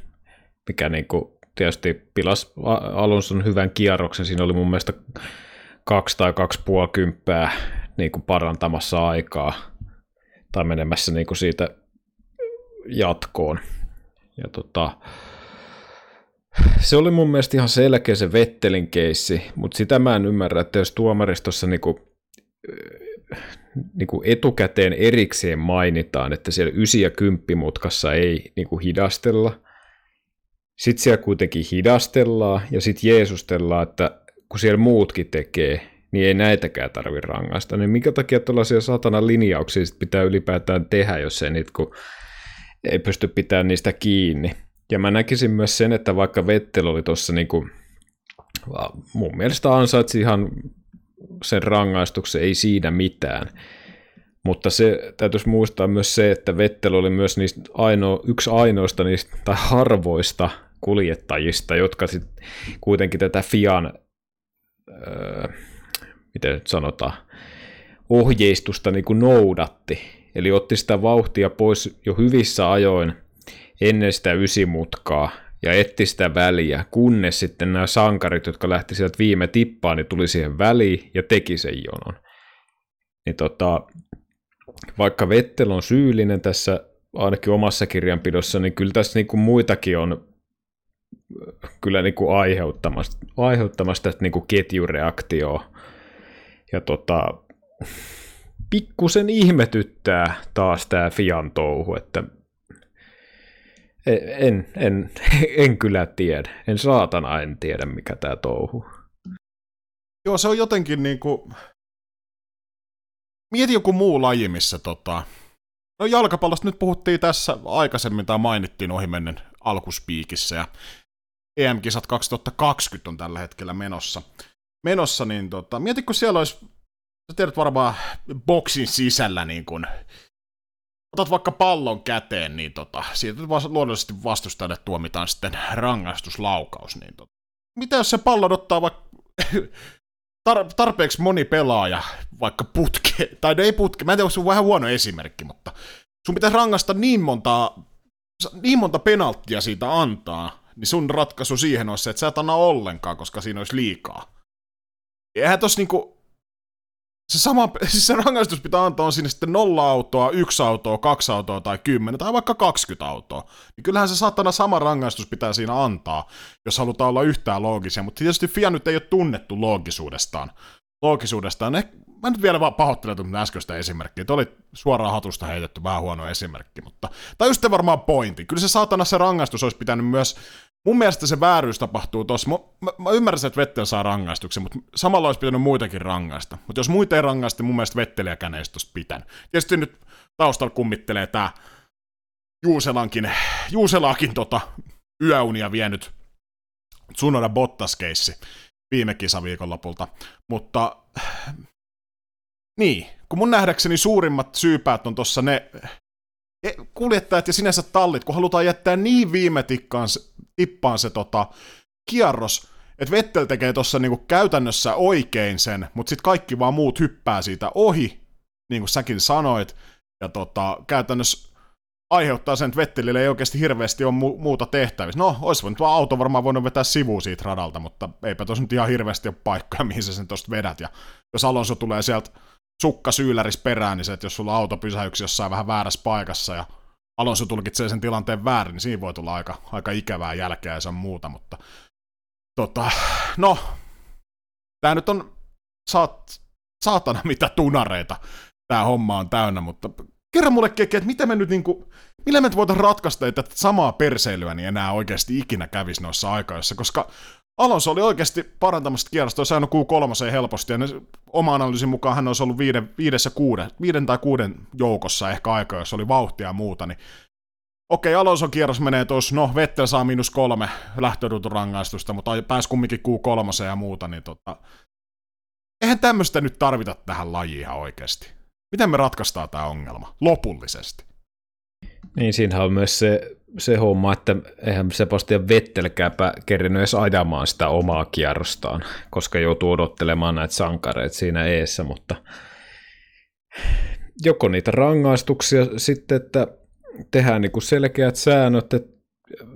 mikä niin kuin tietysti pilas Alonson hyvän kierroksen. Siinä oli mun mielestä kaksi tai kaksi puoli kymppää niin kuin parantamassa aikaa tai menemässä niin kuin siitä jatkoon. Ja tota, se oli mun mielestä ihan selkeä se Vettelin keissi, mutta sitä mä en ymmärrä, että jos tuomaristossa niinku, niinku etukäteen erikseen mainitaan, että siellä 9 ja 10 mutkassa ei niinku hidastella, sitten siellä kuitenkin hidastellaan ja sitten Jeesustellaan, että kun siellä muutkin tekee, niin ei näitäkään tarvi rangaista. Niin minkä takia tuollaisia satana linjauksia sit pitää ylipäätään tehdä, jos ei, niitä, kun ei pysty pitämään niistä kiinni. Ja mä näkisin myös sen, että vaikka Vettel oli tuossa niinku, mun mielestä ansaitsi ihan sen rangaistuksen, ei siinä mitään. Mutta se täytyisi muistaa myös se, että Vettel oli myös niistä aino, yksi ainoista niistä tai harvoista kuljettajista, jotka sitten kuitenkin tätä Fian, öö, miten nyt sanotaan, ohjeistusta niin kuin noudatti. Eli otti sitä vauhtia pois jo hyvissä ajoin ennen sitä ysimutkaa ja etti sitä väliä, kunnes sitten nämä sankarit, jotka lähti sieltä viime tippaan, niin tuli siihen väliin ja teki sen jonon. Niin tota, vaikka Vettel on syyllinen tässä ainakin omassa kirjanpidossa, niin kyllä tässä niin kuin muitakin on kyllä niin kuin aiheuttamasta, aiheuttamasta niin kuin ketjureaktioa. Ja tota, pikkusen ihmetyttää taas tämä Fian touhu, että en, en, en kyllä tiedä. En saatana en tiedä, mikä tämä touhu. Joo, se on jotenkin niin kuin... Mieti joku muu laji, missä tota... No jalkapallosta nyt puhuttiin tässä aikaisemmin, tai mainittiin ohimennen alkuspiikissä, ja EM-kisat 2020 on tällä hetkellä menossa. Menossa, niin tota, mieti, kun siellä olisi, sä tiedät varmaan boksin sisällä niin kuin otat vaikka pallon käteen, niin tota, siitä luonnollisesti vastustajalle tuomitaan sitten rangaistuslaukaus. Niin tota. Mitä jos se pallon ottaa vaikka tar- tarpeeksi moni pelaaja vaikka putke, tai ei putke, mä en tiedä, se on vähän huono esimerkki, mutta sun pitäisi rangasta niin monta, niin monta penalttia siitä antaa, niin sun ratkaisu siihen olisi se, että sä et anna ollenkaan, koska siinä olisi liikaa. Eihän tossa niinku, se sama, siis se rangaistus pitää antaa on sinne sitten nolla autoa, yksi autoa, kaksi autoa tai kymmenen tai vaikka 20 autoa. Niin kyllähän se saatana sama rangaistus pitää siinä antaa, jos halutaan olla yhtään loogisia. Mutta tietysti FIA nyt ei ole tunnettu loogisuudestaan. Loogisuudestaan. Ne, mä nyt vielä vaan pahoittelen tuon äskeistä esimerkkiä. Tuo oli suoraan hatusta heitetty vähän huono esimerkki, mutta... Tai just varmaan pointti. Kyllä se saatana se rangaistus olisi pitänyt myös Mun mielestä se vääryys tapahtuu tossa. Mä, mä, mä ymmärrän, että Vettel saa rangaistuksen, mutta samalla olisi pitänyt muitakin rangaista. Mutta jos muita ei rangaista, niin mun mielestä Vetteliäkään ei tosta pitänyt. Tietysti nyt taustalla kummittelee tää Juuselankin, Juuselaakin tota, yöunia vienyt Tsunoda Bottas-keissi viime kisaviikonlopulta. Mutta niin, kun mun nähdäkseni suurimmat syypäät on tossa ne kuljettajat ja sinänsä tallit, kun halutaan jättää niin viime tikkaan tippaan se tota, kierros, että Vettel tekee tuossa niinku käytännössä oikein sen, mutta sitten kaikki vaan muut hyppää siitä ohi, niin kuin säkin sanoit, ja tota, käytännössä aiheuttaa sen, että Vettelille ei oikeasti hirveästi ole mu- muuta tehtävissä. No, olisi voinut vaan auto varmaan voinut vetää sivuun siitä radalta, mutta eipä tuossa nyt ihan hirveästi ole paikkaa, mihin sä sen tuosta vedät. Ja jos Alonso tulee sieltä sukka syylläris perään, niin se, että jos sulla auto pysähyksi jossain vähän väärässä paikassa ja Alonso tulkitsee sen tilanteen väärin, niin siinä voi tulla aika, aika ikävää jälkeä ja se on muuta, mutta tota, no, tämä nyt on saat, saatana mitä tunareita tämä homma on täynnä, mutta kerro mulle kekki, että miten me nyt niinku, millä me voitaisiin ratkaista, että samaa perseilyä niin enää oikeasti ikinä kävisi noissa aikaissa, koska Alonso oli oikeasti parantamassa kierrosta, olisi aina Q3 helposti, ja ne, oma analyysin mukaan hän olisi ollut viiden, viidessä kuuden, viiden tai kuuden joukossa ehkä aikaa, jos oli vauhtia ja muuta, niin okei, Alonso kierros menee tuossa, no Vettel saa miinus kolme lähtöruuturangaistusta, mutta pääsi kumminkin Q3 ja muuta, niin tota, eihän tämmöistä nyt tarvita tähän lajiin ihan oikeasti. Miten me ratkaistaan tämä ongelma lopullisesti? Niin, siinähän on myös se, se homma, että eihän Sebastian Vettelkään kerrinyt edes ajamaan sitä omaa kierrostaan, koska joutuu odottelemaan näitä sankareita siinä eessä, mutta joko niitä rangaistuksia sitten, että tehdään niin kuin selkeät säännöt, että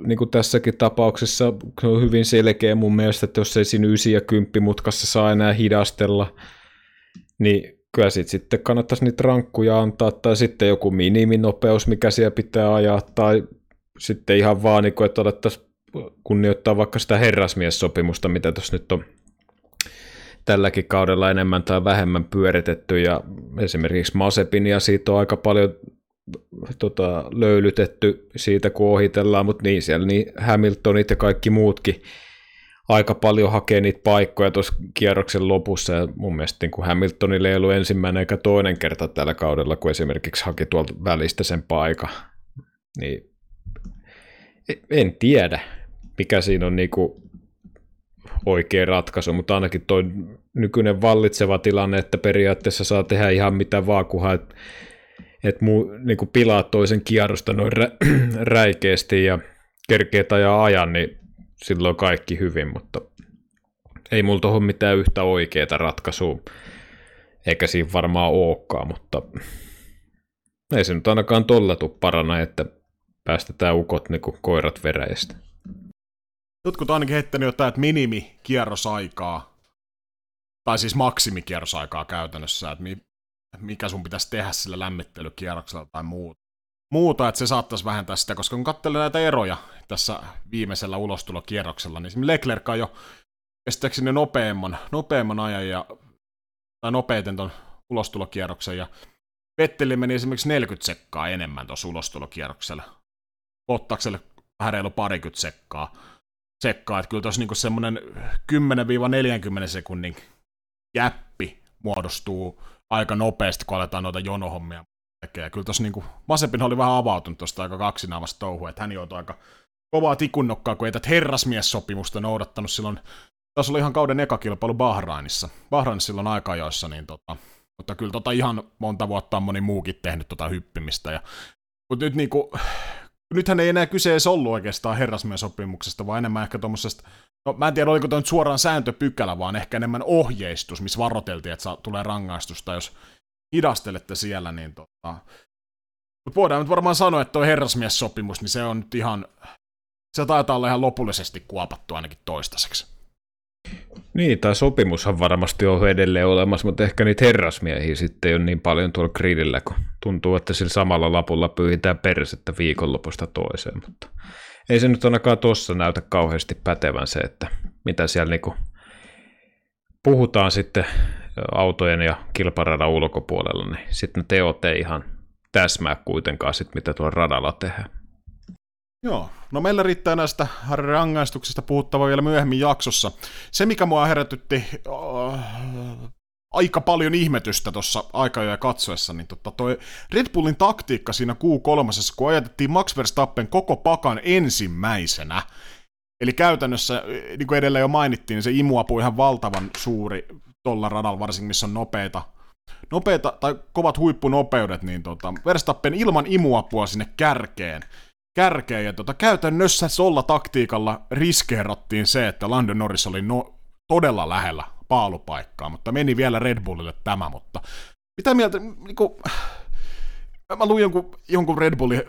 niin kuin tässäkin tapauksessa on hyvin selkeä mun mielestä, että jos ei siinä 9 ja 10 mutkassa saa enää hidastella, niin kyllä sit sitten kannattaisi niitä rankkuja antaa, tai sitten joku miniminopeus, mikä siellä pitää ajaa, tai sitten ihan vaan, niin kuin, että alettaisiin kunnioittaa vaikka sitä herrasmiessopimusta, mitä tuossa nyt on tälläkin kaudella enemmän tai vähemmän pyöritetty, ja esimerkiksi Masepinia siitä on aika paljon tota, löylytetty siitä, kun ohitellaan, mutta niin siellä niin Hamiltonit ja kaikki muutkin aika paljon hakee niitä paikkoja tuossa kierroksen lopussa, ja mun mielestä niin kuin Hamiltonille ei ollut ensimmäinen eikä toinen kerta tällä kaudella, kun esimerkiksi haki tuolta välistä sen paikka. Niin en tiedä, mikä siinä on niin kuin oikea ratkaisu, mutta ainakin tuo nykyinen vallitseva tilanne, että periaatteessa saa tehdä ihan mitä vaan, kunhan et, et muu, niin kuin pilaa toisen kierrosta noin rä, räikeästi ja kerkeet ajaa ajan, niin silloin kaikki hyvin, mutta ei mulla tuohon mitään yhtä oikeaa ratkaisua, eikä siinä varmaan olekaan, mutta ei se nyt ainakaan tolla tuu parana, että päästetään ukot niin koirat veräistä. Jotkut ainakin heittänyt jotain, että minimi kierrosaikaa, tai siis maksimikierrosaikaa käytännössä, että mikä sun pitäisi tehdä sillä lämmittelykierroksella tai muuta. Muuta, että se saattaisi vähentää sitä, koska kun katselee näitä eroja tässä viimeisellä ulostulokierroksella, niin Leclerc on jo estääkseni nopeamman, nopeamman ajan ja, tai nopeiten ton ulostulokierroksen, ja Vetteli meni esimerkiksi 40 sekkaa enemmän tuossa ulostulokierroksella. Bottakselle vähän reilu parikymmentä sekkaa. sekkaa. Että kyllä tuossa niinku semmoinen 10-40 sekunnin jäppi muodostuu aika nopeasti, kun aletaan noita jonohommia tekee. Kyllä tuossa niinku, Masepin oli vähän avautunut tuosta aika kaksinaamasta touhua, että hän joutui aika kovaa tikunnokkaa, kun ei tätä herrasmiessopimusta noudattanut silloin, tässä oli ihan kauden eka kilpailu Bahrainissa. Bahrainissa silloin aika ajoissa, niin tota, mutta kyllä tota ihan monta vuotta on moni muukin tehnyt tota hyppimistä. Ja, mutta nyt niinku, nythän ei enää kyse edes ollut oikeastaan herrasmiesopimuksesta, vaan enemmän ehkä tuommoisesta, no mä en tiedä oliko tämä nyt suoraan sääntöpykälä, vaan ehkä enemmän ohjeistus, missä varoteltiin, että saa, tulee rangaistusta, jos hidastelette siellä, niin tota... Mutta voidaan nyt varmaan sanoa, että tuo herrasmiessopimus, niin se on nyt ihan, se taitaa olla ihan lopullisesti kuopattu ainakin toistaiseksi. Niin, tai sopimushan varmasti on edelleen olemassa, mutta ehkä niitä herrasmiehiä sitten ole niin paljon tuolla gridillä, kun tuntuu, että sillä samalla lapulla pyyhitään persettä viikonlopusta toiseen, mutta ei se nyt ainakaan tuossa näytä kauheasti pätevän se, että mitä siellä niinku puhutaan sitten autojen ja kilparadan ulkopuolella, niin sitten ne teot ei ihan täsmää kuitenkaan sit, mitä tuolla radalla tehdään. Joo, no meillä riittää näistä rangaistuksista puhuttava vielä myöhemmin jaksossa. Se, mikä mua herätytti äh, aika paljon ihmetystä tuossa aikajoja katsoessa, niin tota toi Red Bullin taktiikka siinä Q3, kun ajatettiin Max Verstappen koko pakan ensimmäisenä, Eli käytännössä, niin kuin edelleen jo mainittiin, niin se imuapu ihan valtavan suuri tuolla radalla, varsinkin missä on nopeita, nopeita tai kovat huippunopeudet, niin tota, Verstappen ilman imuapua sinne kärkeen, kärkeen ja tota, käytännössä solla taktiikalla riskeerattiin se, että Lando Norris oli no, todella lähellä paalupaikkaa, mutta meni vielä Red Bullille tämä, mutta mitä mieltä, niinku, mä luin jonkun, jonkun Red Bullin,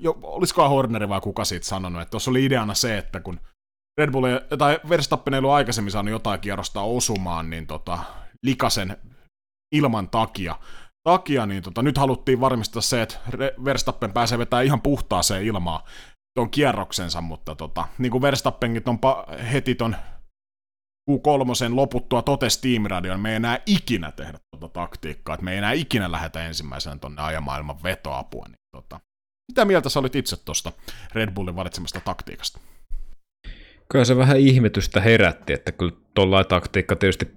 jo, olisikohan Horneri vai kuka siitä sanonut, että tuossa oli ideana se, että kun Red Bull tai Verstappen ei ollut aikaisemmin saanut jotain kierrosta osumaan, niin tota, likasen ilman takia, takia niin tota, nyt haluttiin varmistaa se, että Verstappen pääsee vetämään ihan puhtaaseen ilmaan tuon kierroksensa, mutta tota, niin kuin Verstappenkin on pa- heti ton Q3 loputtua totesi Team Radio, me ei enää ikinä tehdä tuota taktiikkaa, että me ei enää ikinä lähetä ensimmäisenä tonne ajamaailman vetoapua. Niin tota, mitä mieltä sä olit itse tuosta Red Bullin valitsemasta taktiikasta? Kyllä se vähän ihmetystä herätti, että kyllä tuollainen taktiikka tietysti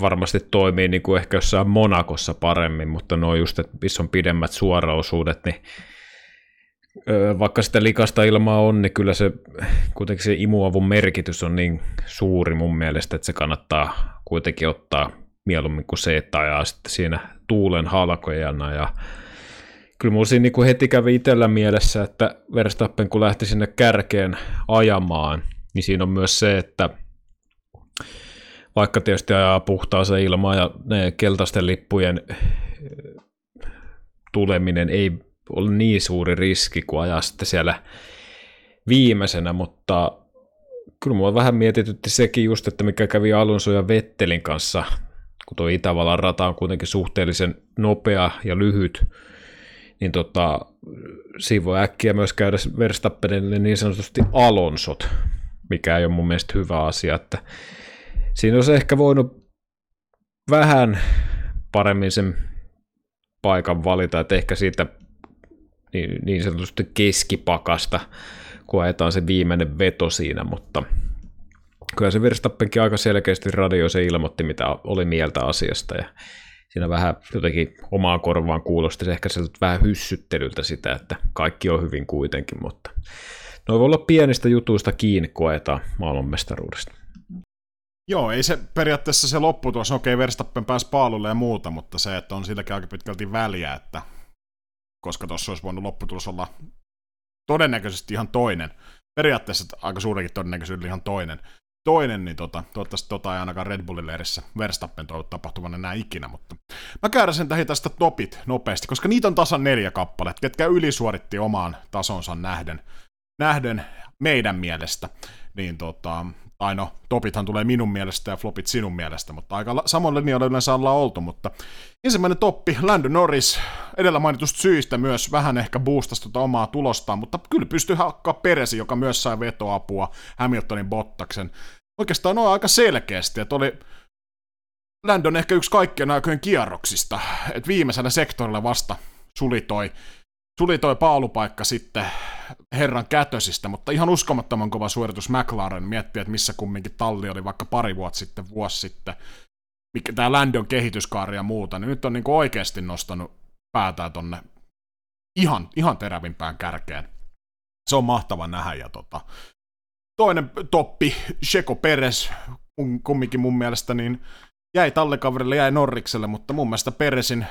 varmasti toimii niin kuin ehkä jossain Monakossa paremmin, mutta no just, että missä on pidemmät suoraosuudet, niin vaikka sitä likasta ilmaa on, niin kyllä se kuitenkin se imuavun merkitys on niin suuri mun mielestä, että se kannattaa kuitenkin ottaa mieluummin kuin se, että ajaa sitten siinä tuulen halkojana. Ja kyllä mulla siinä niin heti kävi itsellä mielessä, että Verstappen kun lähti sinne kärkeen ajamaan, niin siinä on myös se, että vaikka tietysti ajaa puhtaaseen ilmaan ja ne keltaisten lippujen tuleminen ei ole niin suuri riski kuin ajaa sitten siellä viimeisenä, mutta kyllä mua vähän mietitytti sekin just, että mikä kävi Alonso ja Vettelin kanssa, kun tuo Itävallan rata on kuitenkin suhteellisen nopea ja lyhyt, niin tota, siinä voi äkkiä myös käydä Verstappenille niin sanotusti Alonsot, mikä ei ole mun mielestä hyvä asia, että siinä olisi ehkä voinut vähän paremmin sen paikan valita, että ehkä siitä niin, niin sanotusti keskipakasta, kun ajetaan se viimeinen veto siinä, mutta kyllä se Verstappenkin aika selkeästi radioissa ilmoitti, mitä oli mieltä asiasta, ja siinä vähän jotenkin omaa korvaan kuulosti se ehkä vähän hyssyttelyltä sitä, että kaikki on hyvin kuitenkin, mutta no voi olla pienistä jutuista kiinni, kun ajetaan maailmanmestaruudesta. Joo, ei se periaatteessa se lopputulos, okei Verstappen pääsi paalulle ja muuta, mutta se, että on silläkin aika pitkälti väliä, että koska tuossa olisi voinut lopputulos olla todennäköisesti ihan toinen. Periaatteessa aika suurenkin todennäköisesti ihan toinen. Toinen, niin tota, toivottavasti tota ei ainakaan Red Bullin leirissä Verstappen toivu tapahtuvan enää ikinä, mutta mä käydän tähän tästä topit nopeasti, koska niitä on tasan neljä kappaletta, ketkä ylisuoritti omaan tasonsa nähden, nähden meidän mielestä. Niin tota, tai no, topithan tulee minun mielestä ja flopit sinun mielestä, mutta aika samoin linjoilla yleensä ollaan oltu, mutta ensimmäinen toppi, Lando Norris, edellä mainitusta syistä myös vähän ehkä boostasi tuota omaa tulostaan, mutta kyllä pystyy hakkaa Peresi, joka myös sai vetoapua Hamiltonin Bottaksen. Oikeastaan noin aika selkeästi, että oli Landon ehkä yksi kaikkien aikojen kierroksista, että viimeisellä sektorilla vasta suli toi tuli toi paalupaikka sitten herran kätösistä, mutta ihan uskomattoman kova suoritus McLaren miettii, että missä kumminkin talli oli vaikka pari vuotta sitten, vuosi sitten, mikä tämä Landon kehityskaari ja muuta, niin nyt on niin oikeasti nostanut päätään tonne ihan, ihan terävimpään kärkeen. Se on mahtava nähdä ja tota, toinen toppi, Sheko Peres, kumminkin mun mielestä, niin jäi tallikaverille, jäi Norrikselle, mutta mun mielestä Peresin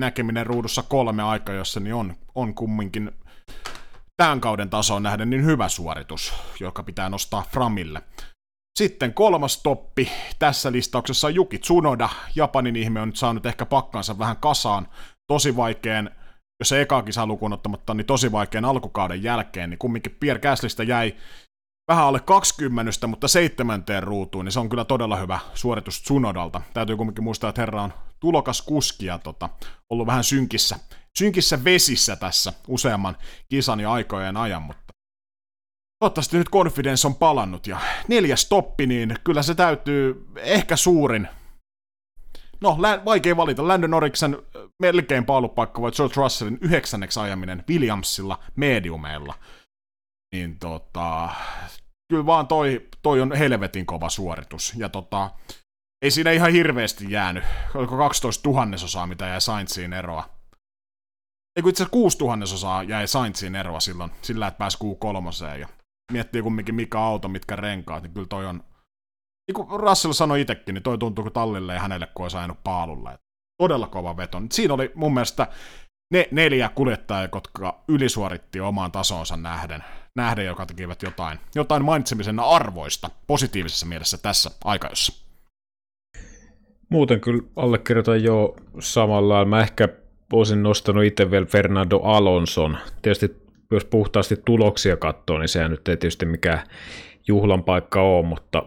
näkeminen ruudussa kolme jossa niin on, on kumminkin tämän kauden tasoon nähden niin hyvä suoritus, joka pitää nostaa Framille. Sitten kolmas toppi tässä listauksessa on Juki Tsunoda. Japanin ihme on nyt saanut ehkä pakkansa vähän kasaan. Tosi vaikean, jos se eka kisa lukuun ottamatta, niin tosi vaikean alkukauden jälkeen, niin kumminkin Pierre Gaslista jäi vähän alle 20, mutta seitsemänteen ruutuun, niin se on kyllä todella hyvä suoritus Tsunodalta. Täytyy kuitenkin muistaa, että herra on tulokas kuski ja tota, ollut vähän synkissä, synkissä vesissä tässä useamman kisan ja aikojen ajan, mutta toivottavasti nyt confidence on palannut. Ja neljäs toppi, niin kyllä se täytyy ehkä suurin No, vaikea valita. Landon Norriksen melkein paalupaikka voi George Russellin yhdeksänneksi ajaminen Williamsilla mediumeilla. Niin tota, kyllä vaan toi, toi on helvetin kova suoritus. Ja tota, ei siinä ihan hirveästi jäänyt. Oliko 12 tuhannesosaa, mitä jäi Saintsiin eroa? Eikö itse asiassa 6 tuhannesosaa jäi Saintsiin eroa silloin, sillä että pääsi Q3. Ja miettii kumminkin mikä auto, mitkä renkaat, niin kyllä toi on... Niin kuin Russell sanoi itsekin, niin toi tuntuu kuin tallille ja hänelle, kun olisi ajanut paalulle. Todella kova veto. Siinä oli mun mielestä ne neljä kuljettajaa, jotka ylisuoritti omaan tasonsa nähden, nähden joka tekivät jotain, jotain mainitsemisen arvoista positiivisessa mielessä tässä aikajossa. Muuten kyllä allekirjoitan jo samalla. Mä ehkä olisin nostanut itse vielä Fernando Alonson. Tietysti jos puhtaasti tuloksia katsoo, niin sehän nyt ei tietysti mikään juhlan paikka ole, mutta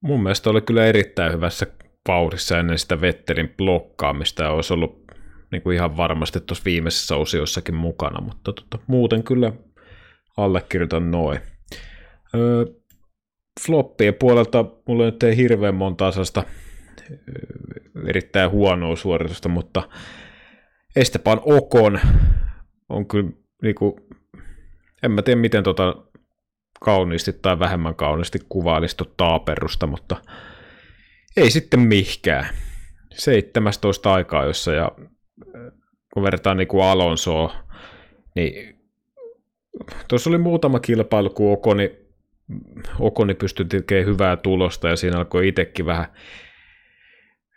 mun mielestä oli kyllä erittäin hyvässä vauhdissa ennen sitä Vettelin blokkaamista ja olisi ollut niin kuin ihan varmasti tuossa viimeisessä osiossakin mukana, mutta tota, muuten kyllä allekirjoitan noin. Öö, floppien puolelta mulla nyt ei hirveän monta asasta erittäin huonoa suoritusta, mutta Esteban Okon on kyllä niin kuin, en mä tiedä miten tota kauniisti tai vähemmän kauniisti kuvailisi taaperusta, mutta ei sitten mihkään. 17 aikaa jossa ja kun verrataan niin kuin Alonsoa, niin tuossa oli muutama kilpailu, kun Okoni, Okoni pystyi tekemään hyvää tulosta ja siinä alkoi itsekin vähän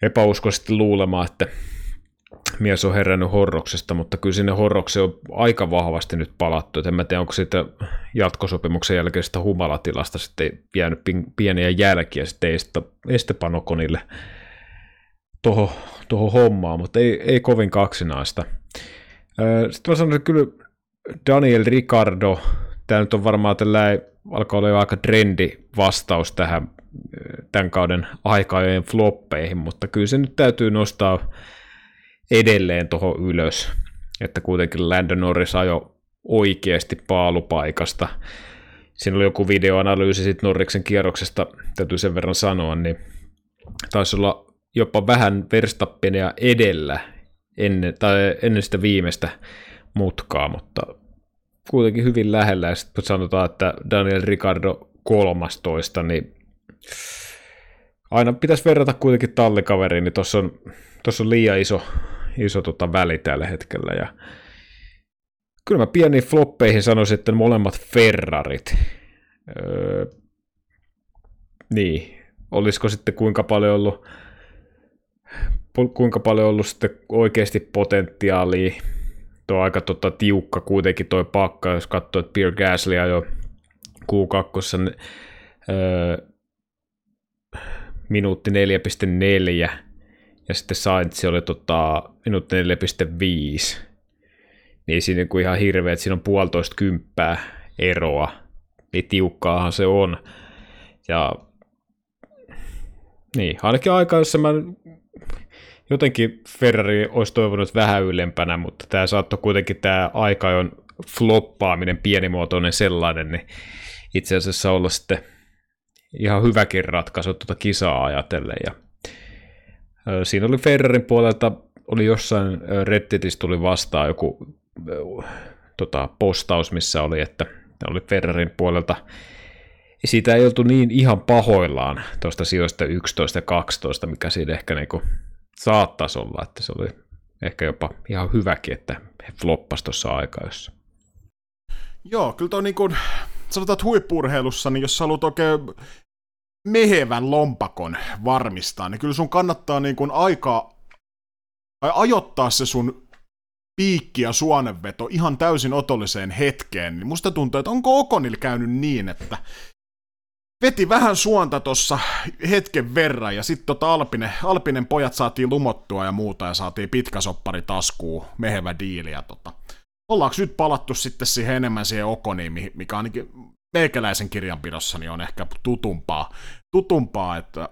epäuskoisesti luulemaan, että mies on herännyt horroksesta, mutta kyllä sinne horrokseen on aika vahvasti nyt palattu. Et en mä tiedä, onko siitä jatkosopimuksen jälkeisestä humalatilasta sitten jäänyt pieniä jälkiä sitten Estepan Okonille tuohon toho hommaan, mutta ei, ei kovin kaksinaista. Sitten mä sanoin, että kyllä Daniel Ricardo, tämä nyt on varmaan tällä alkaa olla jo aika trendi vastaus tähän tämän kauden aikajojen floppeihin, mutta kyllä se nyt täytyy nostaa edelleen tuohon ylös, että kuitenkin Landon Norris ajo oikeasti paalupaikasta. Siinä oli joku videoanalyysi sitten Norriksen kierroksesta, täytyy sen verran sanoa, niin taisi olla jopa vähän Verstappenia edellä ennen, tai ennen sitä viimeistä mutkaa, mutta kuitenkin hyvin lähellä. Ja sitten sanotaan, että Daniel Ricardo 13, niin aina pitäisi verrata kuitenkin tallikaveriin, niin tuossa on, tossa on liian iso, iso tota väli tällä hetkellä. Ja kyllä mä pieniin floppeihin sanoisin, että molemmat Ferrarit. Öö, niin, olisiko sitten kuinka paljon ollut kuinka paljon ollut sitten oikeasti potentiaalia. Tuo aika tota, tiukka kuitenkin toi pakka, jos katsoo, että Pierre Gasly jo Q2 niin, öö, minuutti 4,4 ja sitten Sainz oli tota, minuutti 4,5. Niin siinä niin kuin ihan hirveä, että siinä on puolitoista kymppää eroa. Niin tiukkaahan se on. Ja niin, ainakin aika, jossa mä jotenkin Ferrari olisi toivonut vähän ylempänä, mutta tämä saattoi kuitenkin tämä aika on floppaaminen, pienimuotoinen sellainen, niin itse asiassa olla sitten ihan hyväkin ratkaisu tuota kisaa ajatellen. Ja, siinä oli Ferrarin puolelta, oli jossain Redditissä tuli vastaan joku tota, postaus, missä oli, että oli Ferrarin puolelta siitä ei oltu niin ihan pahoillaan tuosta sijoista 11 ja 12, mikä siinä ehkä niinku saattaisi olla, että se oli ehkä jopa ihan hyväkin, että he floppas tuossa aikaissa. Joo, kyllä tuo niin kuin, sanotaan, että huippurheilussa, niin jos haluat oikein mehevän lompakon varmistaa, niin kyllä sun kannattaa niin kuin aika ajoittaa se sun piikki ja suonenveto ihan täysin otolliseen hetkeen, niin musta tuntuu, että onko Okonil käynyt niin, että veti vähän suonta tuossa hetken verran, ja sitten tota Alpinen, Alpinen pojat saatiin lumottua ja muuta, ja saatiin pitkä soppari taskuun, mehevä diili, ja tota, ollaanko nyt palattu sitten siihen enemmän siihen Okoniin, mikä ainakin meikäläisen kirjanpidossa niin on ehkä tutumpaa, tutumpaa, että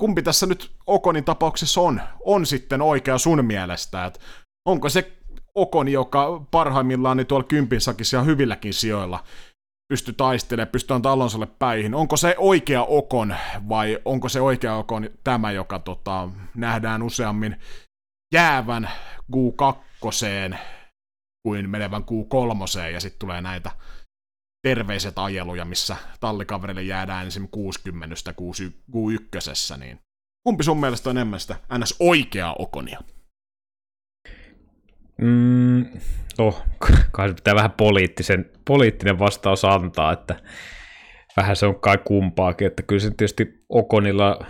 kumpi tässä nyt Okonin tapauksessa on, on sitten oikea sun mielestä, että onko se Okoni, joka parhaimmillaan niin tuolla kympin sakissa hyvilläkin sijoilla pysty taistelemaan, pystyy antaa Alonsolle päihin. Onko se oikea Okon vai onko se oikea Okon tämä, joka tota, nähdään useammin jäävän Q2 kuin menevän Q3 ja sitten tulee näitä terveiset ajeluja, missä tallikaverille jäädään ensin 60 Q1, niin kumpi sun mielestä on enemmän sitä ns. oikeaa Okonia? Mm, oh, kai pitää vähän poliittisen, poliittinen vastaus antaa, että vähän se on kai kumpaakin, että kyllä se tietysti Okonilla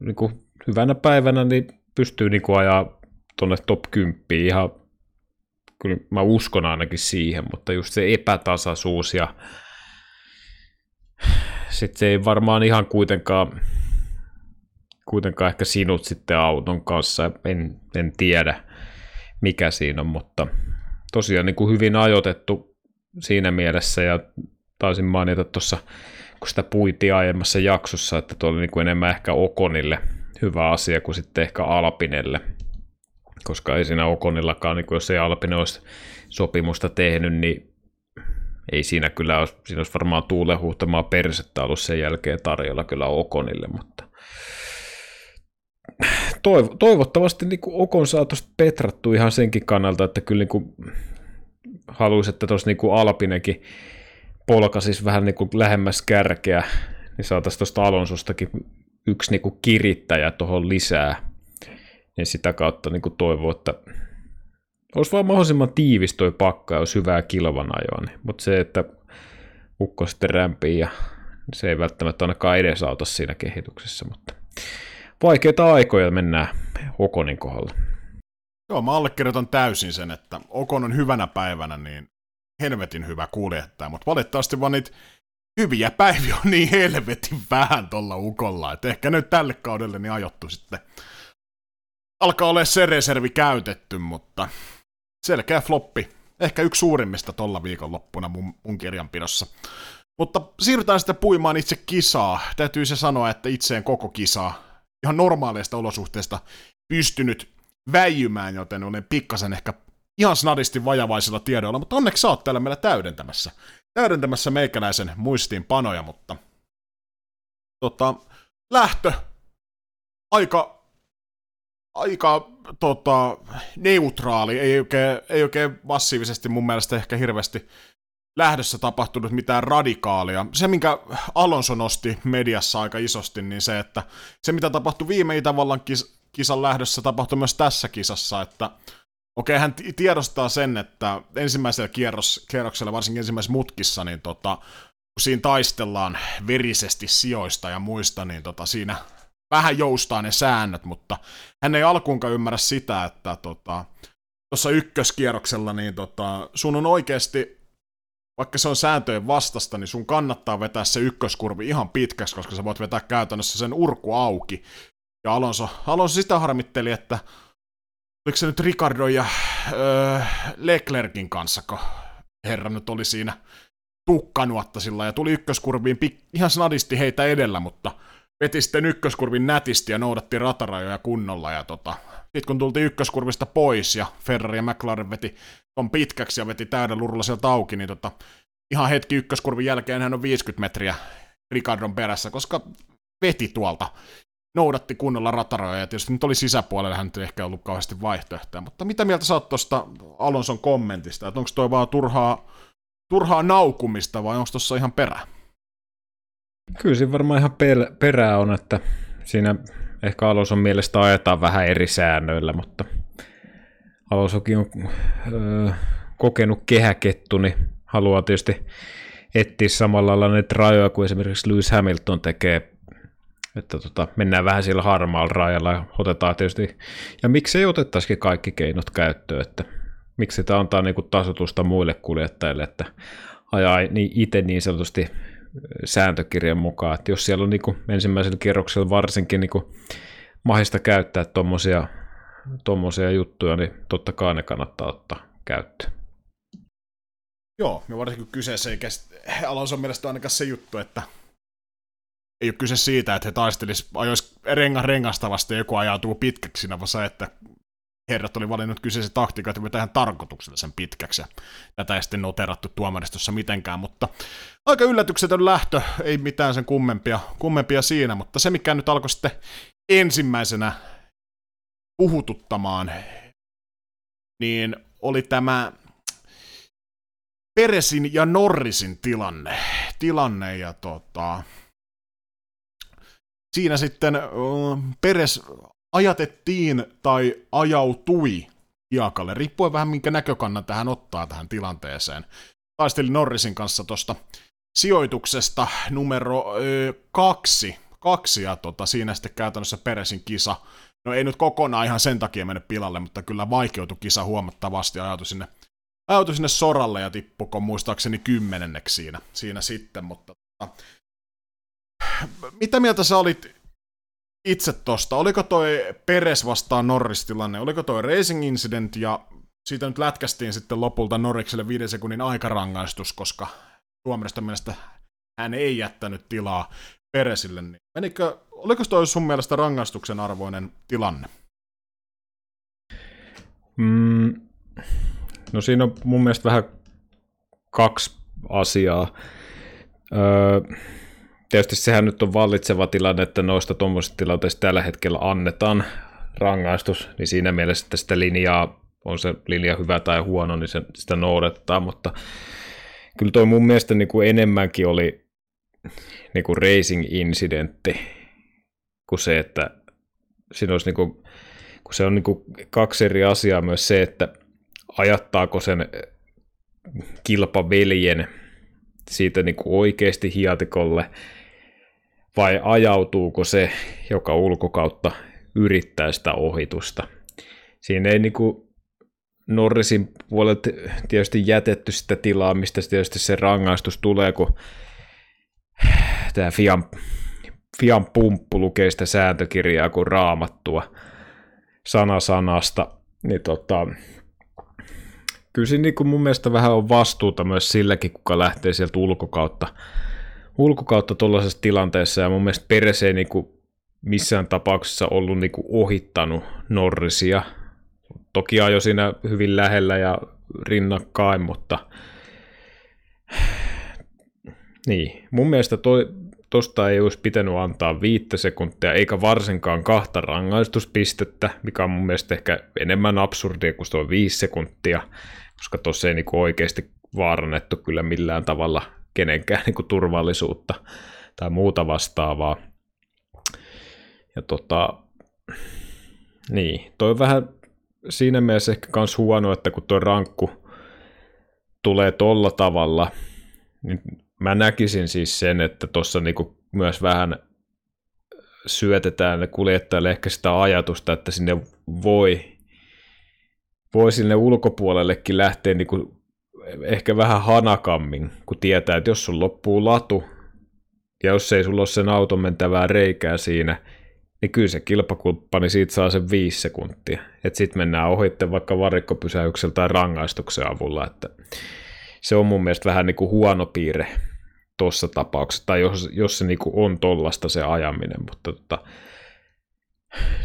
niin kuin hyvänä päivänä niin pystyy niin kuin ajaa tuonne top 10 ihan, kyllä mä uskon ainakin siihen, mutta just se epätasaisuus ja sitten se ei varmaan ihan kuitenkaan, kuitenkaan ehkä sinut sitten auton kanssa, en, en tiedä mikä siinä on, mutta tosiaan niin kuin hyvin ajoitettu siinä mielessä ja taisin mainita tuossa, kun sitä puitiin aiemmassa jaksossa, että tuo oli niin kuin enemmän ehkä Okonille hyvä asia kuin sitten ehkä Alpinelle, koska ei siinä Okonillakaan, niin jos ei Alpine olisi sopimusta tehnyt, niin ei siinä kyllä olisi, siinä olisi varmaan tuulen huhtamaa persettä ollut sen jälkeen tarjolla kyllä Okonille, mutta toiv- toivottavasti niin kuin Okon saa tuosta petrattu ihan senkin kannalta, että kyllä niin haluaisi, että tuossa niin Alpinekin polkaisi vähän niin kuin lähemmäs kärkeä, niin saataisiin tuosta Alonsostakin yksi niin kuin kirittäjä tuohon lisää. Ja sitä kautta niin kuin toivoo, että olisi vaan mahdollisimman tiivis toi pakka, jos hyvää kilvan ajoa, niin. mutta se, että ukko sitten rämpii ja se ei välttämättä ainakaan edesauta siinä kehityksessä, mutta vaikeita aikoja mennään Okonin kohdalla. Joo, mä allekirjoitan täysin sen, että Okon on hyvänä päivänä niin helvetin hyvä kuljettaja, mutta valitettavasti vaan niitä hyviä päiviä on niin helvetin vähän tuolla ukolla, että ehkä nyt tälle kaudelle niin ajottu sitten. Alkaa olla se reservi käytetty, mutta selkeä floppi. Ehkä yksi suurimmista tuolla viikonloppuna mun, mun kirjanpidossa. Mutta siirrytään sitten puimaan itse kisaa. Täytyy se sanoa, että itseen koko kisaa ihan normaaleista olosuhteista pystynyt väijymään, joten olen pikkasen ehkä ihan snadisti vajavaisilla tiedoilla, mutta onneksi sä oot täällä meillä täydentämässä, täydentämässä meikäläisen muistiinpanoja, mutta tota, lähtö aika, aika tota, neutraali, ei oikein, ei oikein massiivisesti mun mielestä ehkä hirveästi lähdössä tapahtunut mitään radikaalia. Se, minkä Alonso nosti mediassa aika isosti, niin se, että se, mitä tapahtui viime Itävallan kis- kisan lähdössä, tapahtui myös tässä kisassa, että okei, hän tiedostaa sen, että ensimmäisellä kierros, kierroksella, varsinkin ensimmäisessä mutkissa, niin tota, kun siinä taistellaan verisesti sijoista ja muista, niin tota, siinä vähän joustaa ne säännöt, mutta hän ei alkuunkaan ymmärrä sitä, että tota, ykköskierroksella niin tota, sun on oikeasti vaikka se on sääntöjen vastasta, niin sun kannattaa vetää se ykköskurvi ihan pitkäksi, koska sä voit vetää käytännössä sen urku auki. Ja Alonso, Alonso sitä harmitteli, että oliko se nyt Ricardo ja öö, Leclerkin kanssa, kun herra nyt oli siinä tukkanuottasilla ja tuli ykköskurviin pik- ihan snadisti heitä edellä, mutta veti sitten ykköskurvin nätisti ja noudatti ratarajoja kunnolla ja tota, sitten kun tultiin ykköskurvista pois ja Ferrari ja McLaren veti on pitkäksi ja veti täydellä lurulla sieltä auki, niin tota, ihan hetki ykköskurvin jälkeen hän on 50 metriä Ricardon perässä, koska veti tuolta, noudatti kunnolla rataroja, ja tietysti nyt oli sisäpuolella, hän ei ehkä ollut kauheasti vaihtoehtoja, mutta mitä mieltä sä oot tuosta Alonson kommentista, että onko toi vaan turhaa, turhaa naukumista vai onko tuossa ihan perä? Kyllä siinä varmaan ihan perää on, että siinä ehkä Alonson mielestä ajetaan vähän eri säännöillä, mutta Alonsokin on öö, kokenut kehäkettu, niin haluaa tietysti etsiä samalla lailla näitä rajoja kuin esimerkiksi Lewis Hamilton tekee, että tota, mennään vähän sillä harmaalla rajalla ja otetaan tietysti, ja miksei otettaisikin kaikki keinot käyttöön, että miksi tämä antaa niin tasotusta muille kuljettajille, että ajaa niin itse niin sanotusti sääntökirjan mukaan, että jos siellä on niin kuin ensimmäisellä kierroksella varsinkin niin kuin mahista käyttää tuommoisia tuommoisia juttuja, niin totta kai ne kannattaa ottaa käyttöön. Joo, ja varsinkin kyseessä ei kestä, Alonson mielestä ainakaan se juttu, että ei ole kyse siitä, että he taistelis, ajois rengas rengasta vasta ja joku ajautuu pitkäksi siinä, vaan se, että herrat oli valinnut kyseisen taktiikan, että tähän tarkoituksella sen pitkäksi. Tätä ei sitten noterattu tuomaristossa mitenkään, mutta aika yllätyksetön lähtö, ei mitään sen kummempia, kummempia siinä, mutta se mikä nyt alkoi sitten ensimmäisenä puhututtamaan, niin oli tämä Peresin ja Norrisin tilanne. tilanne ja tota, siinä sitten Peres ajatettiin tai ajautui hiakalle, riippuen vähän minkä näkökannan tähän ottaa tähän tilanteeseen. Taisteli Norrisin kanssa tuosta sijoituksesta numero ö, kaksi, kaksi ja tota, siinä sitten käytännössä Peresin kisa. No ei nyt kokonaan ihan sen takia mennyt pilalle, mutta kyllä vaikeutui kisa huomattavasti. Ja ajautui sinne, ajautui sinne soralle ja tippuko muistaakseni kymmenenneksi siinä, siinä sitten, mutta tota, mitä mieltä sä olit itse tosta? Oliko toi Peres vastaan Norris tilanne, oliko toi Racing Incident ja siitä nyt lätkästiin sitten lopulta Norrikselle viiden sekunnin aikarangaistus, koska tuomariston mielestä hän ei jättänyt tilaa Peresille, niin menikö oliko toi sun mielestä rangaistuksen arvoinen tilanne? Mm, no siinä on mun mielestä vähän kaksi asiaa. Öö, tietysti sehän nyt on vallitseva tilanne, että noista tuommoisista tilanteista tällä hetkellä annetaan rangaistus, niin siinä mielessä, että sitä linjaa, on se linja hyvä tai huono, niin se, sitä noudattaa, mutta kyllä toi mun mielestä niin kuin enemmänkin oli niin kuin racing-incidentti, kuin se, että siinä olisi niin kuin, kun se on niin kuin kaksi eri asiaa myös se, että ajattaako sen kilpaveljen siitä niin kuin oikeasti hiatikolle, vai ajautuuko se, joka ulkokautta yrittää sitä ohitusta. Siinä ei niin kuin Norrisin puolelta tietysti jätetty sitä tilaa, mistä tietysti se rangaistus tulee, kun tämä Fian, Fian pumppu lukee sitä sääntökirjaa kuin raamattua sana sanasta, niin tota, kyllä siinä niin mun mielestä vähän on vastuuta myös silläkin, kuka lähtee sieltä ulkokautta, ulkokautta tuollaisessa tilanteessa, ja mun mielestä Peres ei niin kuin missään tapauksessa ollut niin kuin ohittanut Norrisia. Toki ajo siinä hyvin lähellä ja rinnakkain, mutta niin, mun mielestä toi, tosta ei olisi pitänyt antaa viittä sekuntia, eikä varsinkaan kahta rangaistuspistettä, mikä on mun mielestä ehkä enemmän absurdia kuin tuo viisi sekuntia, koska tuossa ei niinku oikeasti vaarannettu kyllä millään tavalla kenenkään niinku turvallisuutta tai muuta vastaavaa. Ja tota, niin, toi on vähän siinä mielessä ehkä kans huono, että kun tuo rankku tulee tolla tavalla, niin mä näkisin siis sen, että tuossa niinku myös vähän syötetään kuljettajalle ehkä sitä ajatusta, että sinne voi, voi sinne ulkopuolellekin lähteä niinku ehkä vähän hanakammin, kun tietää, että jos sun loppuu latu, ja jos ei sulla ole sen auton mentävää reikää siinä, niin kyllä se kilpakulppani siitä saa sen viisi sekuntia. Että sitten mennään ohitte vaikka varikkopysäyksellä tai rangaistuksen avulla, että se on mun mielestä vähän niin kuin huono piirre tuossa tapauksessa, tai jos, jos se niinku on tollasta se ajaminen, mutta tota,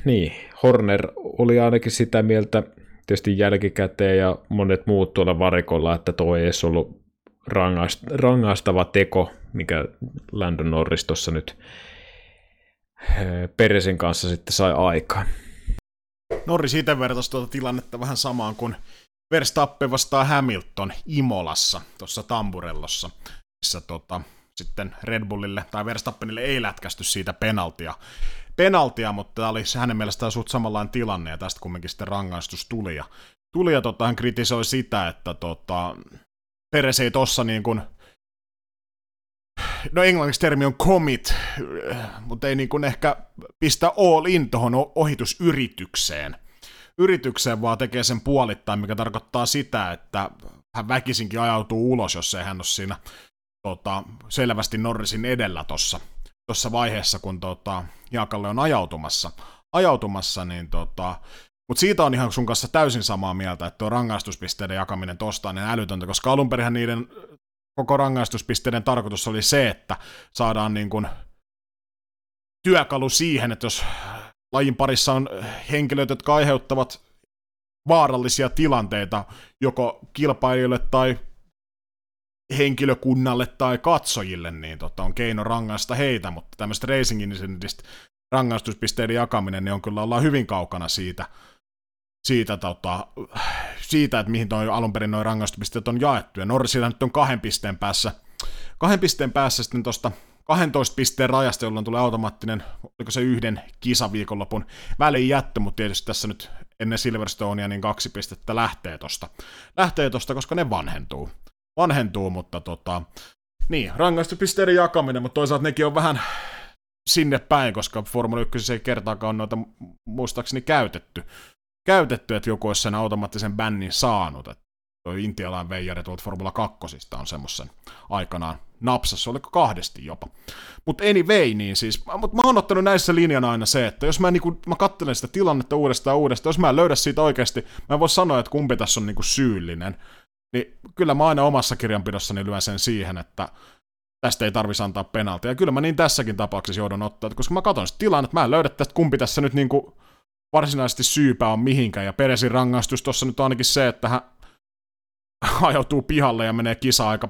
niin, Horner oli ainakin sitä mieltä tietysti jälkikäteen ja monet muut tuolla varikolla, että toi ei edes ollut rangaist, rangaistava teko, mikä Landon Norris tuossa nyt eh, Peresin kanssa sitten sai aikaan. Norris itse vertaisi tuota tilannetta vähän samaan kuin Verstappen vastaa Hamilton Imolassa, tuossa Tamburellossa missä tota, sitten Red Bullille tai Verstappenille ei lätkästy siitä penaltia, penaltia mutta tämä oli hänen mielestään suht samanlainen tilanne, ja tästä kumminkin sitten rangaistus tuli, ja, tuli ja tota, hän kritisoi sitä, että tota, Peres ei tossa niin kuin, no englanniksi termi on commit, mutta ei niin kuin ehkä pistä all in tuohon ohitusyritykseen, yritykseen, vaan tekee sen puolittain, mikä tarkoittaa sitä, että hän väkisinkin ajautuu ulos, jos ei hän ole siinä tota, selvästi Norrisin edellä tuossa tossa vaiheessa, kun tota, Jaakalle on ajautumassa, ajautumassa niin tota, mutta siitä on ihan sun kanssa täysin samaa mieltä, että tuo rangaistuspisteiden jakaminen tosta on niin älytöntä, koska alun perin niiden koko rangaistuspisteiden tarkoitus oli se, että saadaan niin kun työkalu siihen, että jos lajin parissa on henkilöt, jotka aiheuttavat vaarallisia tilanteita joko kilpailijoille tai henkilökunnalle tai katsojille, niin tota, on keino rangaista heitä, mutta tämmöistä racing incidentistä rangaistuspisteiden jakaminen, niin on kyllä ollaan hyvin kaukana siitä, siitä, tota, siitä että mihin toi alun perin noin rangaistuspisteet on jaettu. Ja Norrisilla nyt on kahden pisteen päässä, kahden pisteen päässä sitten tuosta 12 pisteen rajasta, jolloin tulee automaattinen, oliko se yhden kisaviikonlopun väliin jättö, mutta tietysti tässä nyt ennen Silverstonea niin kaksi pistettä lähtee tosta, lähtee tosta koska ne vanhentuu vanhentuu, mutta tota, niin, rangaistuspisteiden jakaminen, mutta toisaalta nekin on vähän sinne päin, koska Formula 1 ei kertaakaan on noita muistaakseni käytetty, käytetty, että joku olisi sen automaattisen bännin saanut. Että toi intialainen veijari tuolta Formula 2 on semmoisen aikanaan napsassa, oliko kahdesti jopa. Mutta anyway, niin siis, mutta mä oon ottanut näissä linjan aina se, että jos mä, niinku, mä katselen sitä tilannetta uudestaan uudestaan, jos mä en löydä siitä oikeasti, mä en voi sanoa, että kumpi tässä on niinku syyllinen, niin kyllä mä aina omassa kirjanpidossani lyön sen siihen, että tästä ei tarvitsisi antaa penaltia. Ja kyllä mä niin tässäkin tapauksessa joudun ottaa, koska mä katson sitä tilannetta, mä en löydä tästä kumpi tässä nyt niinku varsinaisesti syypää on mihinkään. Ja Peresin rangaistus tuossa nyt on ainakin se, että hän ajautuu pihalle ja menee kisa aika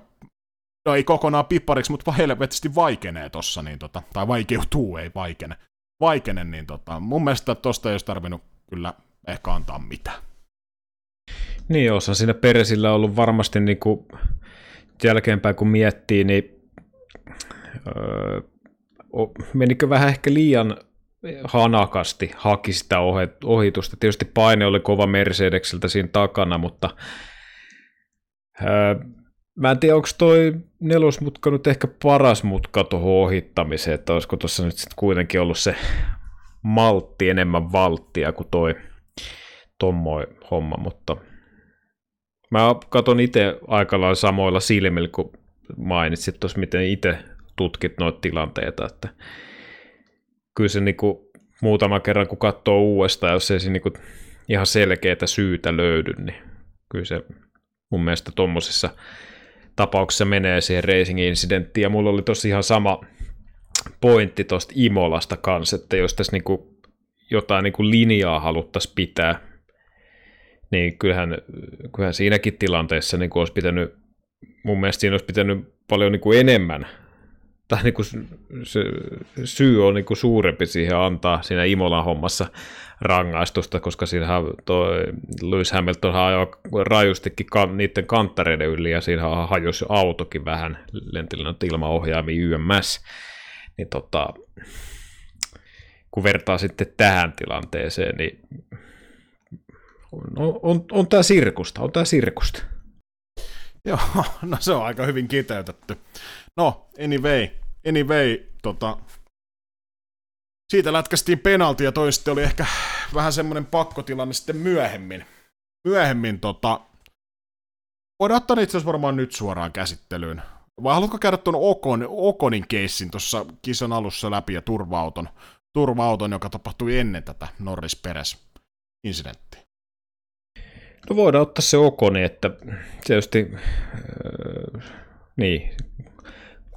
no ei kokonaan pippariksi, mutta helvetisti vaikenee tossa, niin tota, tai vaikeutuu, ei vaikene. Vaikene, niin tota, mun mielestä tosta ei olisi tarvinnut kyllä ehkä antaa mitään. Niin, osa siinä Peresillä ollut varmasti niin kuin jälkeenpäin kun miettii, niin öö, menikö vähän ehkä liian hanakasti haki sitä ohitusta. Tietysti paine oli kova Mercedekseltä siinä takana, mutta ää, mä en tiedä, onko toi nelosmutka nyt ehkä paras mutka tuohon ohittamiseen, että olisiko tuossa nyt sitten kuitenkin ollut se maltti enemmän valttia kuin toi tommoi homma, mutta mä katson itse aika lailla samoilla silmillä, kun mainitsit tuossa, miten itse tutkit noita tilanteita, että kyllä se niinku muutama kerran, kun katsoo uudestaan, jos ei se niinku ihan selkeää syytä löydy, niin kyllä se mun mielestä tuommoisessa tapauksessa menee siihen racing incidenttiin, ja mulla oli tosi ihan sama pointti tuosta Imolasta kanssa, että jos tässä niinku jotain niinku linjaa haluttaisiin pitää, niin kyllähän, kyllähän siinäkin tilanteessa niin olisi pitänyt, mun mielestä siinä olisi pitänyt paljon niin kuin enemmän tai niin kuin se syy on niin kuin suurempi siihen antaa siinä Imolan hommassa rangaistusta, koska siinähän toi Lewis Hamilton ajoi rajustikin kan, niiden kanttareiden yli ja siinä hajosi autokin vähän lentilän ilmaohjaami YMS. Niin tota, kun vertaa sitten tähän tilanteeseen, niin on, on, on tämä sirkusta, on tämä sirkusta. Joo, no se on aika hyvin kiteytetty. No, anyway, anyway, tota, siitä lätkästiin penalti ja toisesti oli ehkä vähän semmoinen pakkotilanne sitten myöhemmin. Myöhemmin tota, voidaan ottaa itse asiassa varmaan nyt suoraan käsittelyyn. Vai haluatko käydä tuon Okon, Okonin keissin tuossa kisan alussa läpi ja turva-auton, turva-auton, joka tapahtui ennen tätä Norris Peres incidenttiä? No voidaan ottaa se Okoni, että tietysti äh, niin,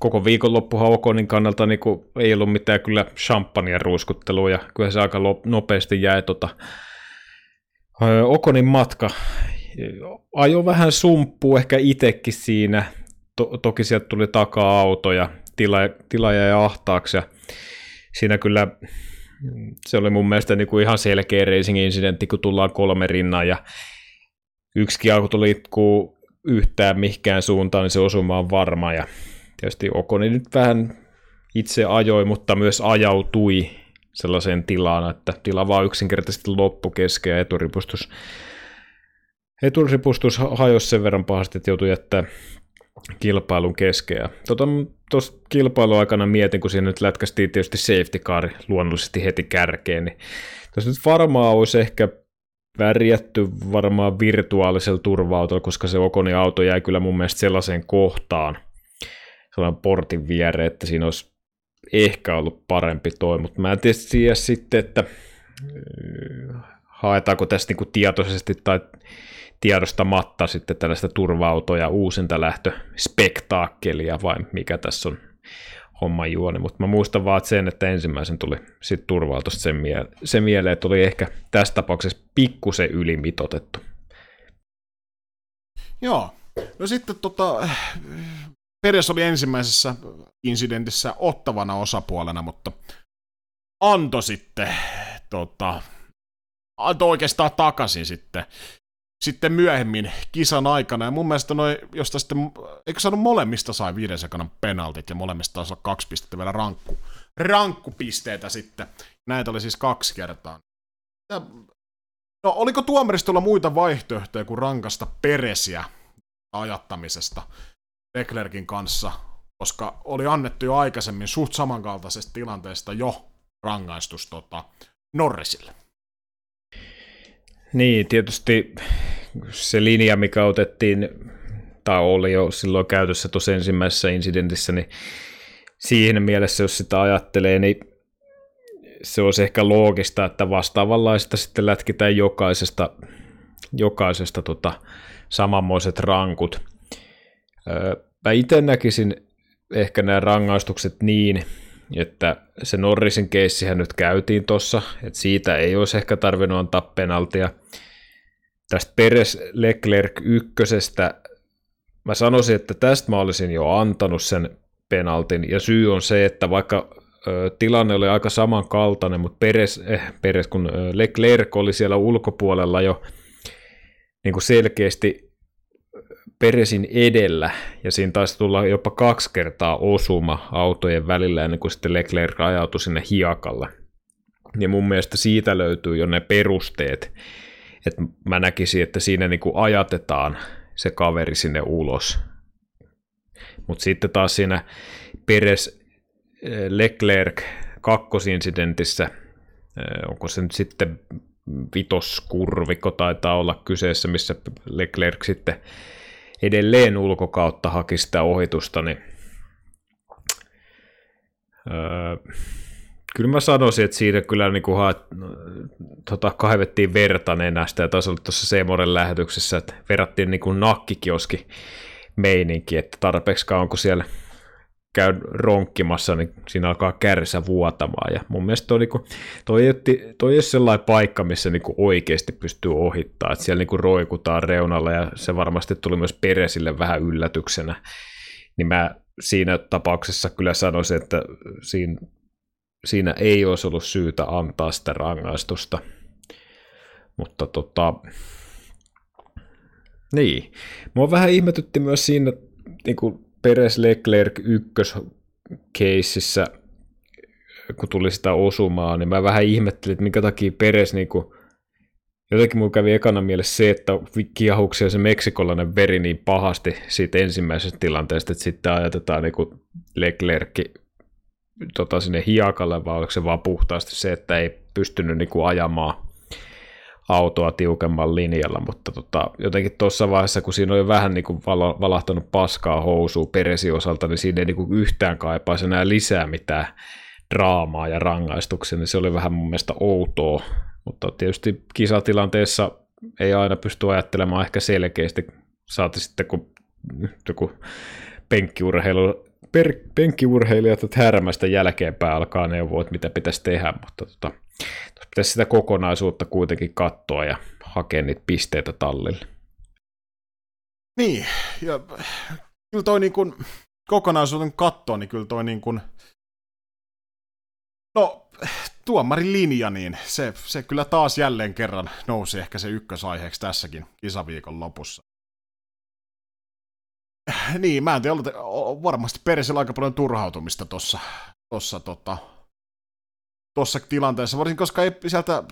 koko viikonloppuhan Okonin kannalta niin kuin, ei ollut mitään kyllä champagne ruiskuttelua ja kyllä se aika nopeasti jäi tota, Okonin matka. Ajo vähän sumppuu ehkä itsekin siinä. To- toki sieltä tuli takaa auto ja tila, jäi ahtaaksi. Ja siinä kyllä se oli mun mielestä niin kuin ihan selkeä racing-incidentti, kun tullaan kolme rinnan ja yksikin auto liikkuu yhtään mihinkään suuntaan, niin se osuma on varma. Ja tietysti Okoni nyt vähän itse ajoi, mutta myös ajautui sellaiseen tilaan, että tila vaan yksinkertaisesti loppu kesken ja eturipustus, eturipustus hajosi sen verran pahasti, että joutui jättää kilpailun keskeä. Tuossa tota, kilpailun aikana mietin, kun siinä nyt lätkästiin tietysti safety car luonnollisesti heti kärkeen, niin tuossa nyt varmaan olisi ehkä värjätty varmaan virtuaalisella turva koska se Okonin auto jäi kyllä mun mielestä sellaiseen kohtaan, sellainen portin viereen, että siinä olisi ehkä ollut parempi toi, mutta mä en tiedä sitten, että äh, haetaanko tästä niinku tietoisesti tai tiedostamatta sitten tällaista turva-autoja uusinta lähtö spektaakkelia vai mikä tässä on homman juoni, mutta mä muistan vaan sen, että ensimmäisen tuli sitten turvaltosta sen, miele- sen mieleen, että oli ehkä tässä tapauksessa pikkusen ylimitotettu. Joo, no sitten tota, Peres oli ensimmäisessä incidentissä ottavana osapuolena, mutta antoi sitten tota, antoi oikeastaan takaisin sitten sitten myöhemmin kisan aikana. Ja mun mielestä noi, josta sitten, eikö saanut molemmista sai viiden sekanan penaltit ja molemmista taisi olla kaksi pistettä vielä rankku, rankkupisteitä sitten. Näitä oli siis kaksi kertaa. Ja, no oliko tuomaristolla muita vaihtoehtoja kuin rankasta peresiä ajattamisesta Leclerkin kanssa, koska oli annettu jo aikaisemmin suht samankaltaisesta tilanteesta jo rangaistus tota, Norrisille. Niin, tietysti se linja, mikä otettiin, tai oli jo silloin käytössä tuossa ensimmäisessä incidentissä, niin siihen mielessä, jos sitä ajattelee, niin se olisi ehkä loogista, että vastaavanlaista sitten lätkitään jokaisesta, jokaisesta tota, samanmoiset rankut. Mä itse näkisin ehkä nämä rangaistukset niin, että se Norrisin keissihän nyt käytiin tuossa, että siitä ei olisi ehkä tarvinnut antaa penaltia. Tästä Peres Leclerc ykkösestä, mä sanoisin, että tästä mä olisin jo antanut sen penaltin, ja syy on se, että vaikka tilanne oli aika samankaltainen, mutta Peres, eh, Peres kun Leclerc oli siellä ulkopuolella jo niin kuin selkeästi Peresin edellä, ja siinä taisi tulla jopa kaksi kertaa osuma autojen välillä, ennen kuin sitten Leclerc ajautui sinne hiakalle. niin mun mielestä siitä löytyy jo ne perusteet, että mä näkisin, että siinä niin kuin ajatetaan se kaveri sinne ulos. Mutta sitten taas siinä Peres eh, Leclerc kakkosinsidentissä, eh, onko se nyt sitten vitoskurvikko taitaa olla kyseessä, missä Leclerc sitten edelleen ulkokautta haki sitä ohitusta, niin öö, kyllä mä sanoisin, että siinä kyllä niin kuin haet, tota, kaivettiin verta nenästä, ja taisi olla tuossa Seemoren lähetyksessä, että verrattiin niin kuin nakkikioski meininki, että tarpeeksi kauan kun siellä käy ronkkimassa, niin siinä alkaa kärsä vuotamaan. Ja mun mielestä toi, niin kuin, toi, toi, toi ei ole sellainen paikka, missä niin kuin oikeasti pystyy ohittamaan. Että siellä niin kuin roikutaan reunalla ja se varmasti tuli myös Peresille vähän yllätyksenä. Niin mä siinä tapauksessa kyllä sanoisin, että siinä, siinä ei olisi ollut syytä antaa sitä rangaistusta. Mutta tota, niin. Mua vähän ihmetytti myös siinä niin kuin Peres Leclerc ykköskeississä, kun tuli sitä osumaa, niin mä vähän ihmettelin, että minkä takia Peres niin kuin, jotenkin mulla kävi ekana mielessä se, että kiahuksia se meksikolainen veri niin pahasti siitä ensimmäisestä tilanteesta, että sitten ajatetaan niin Leclerc tota, sinne hiakalle, vai oliko se vaan puhtaasti se, että ei pystynyt niin kuin ajamaan autoa tiukemman linjalla, mutta tota, jotenkin tuossa vaiheessa, kun siinä oli vähän niin kuin valahtanut paskaa housua peresi osalta, niin siinä ei niin kuin yhtään kaipaisi enää lisää mitään draamaa ja rangaistuksia, niin se oli vähän mun mielestä outoa, mutta tietysti kisatilanteessa ei aina pysty ajattelemaan ehkä selkeästi, saati sitten kun joku penkkiurheilu, per, penkkiurheilijat että härmästä jälkeenpäin alkaa neuvoa, että mitä pitäisi tehdä, mutta tota, pitäisi sitä kokonaisuutta kuitenkin katsoa ja hakea niitä pisteitä tallille. Niin, ja kyllä toi niin kuin, kokonaisuuden kattoa, niin kyllä toi niin kuin, no, tuomarin linja, niin se, se kyllä taas jälleen kerran nousi ehkä se ykkösaiheeksi tässäkin kisaviikon lopussa. Niin, mä en tiedä, varmasti Peresillä aika paljon turhautumista tuossa tossa, tota, tuossa tilanteessa, varsinkin koska ei sieltä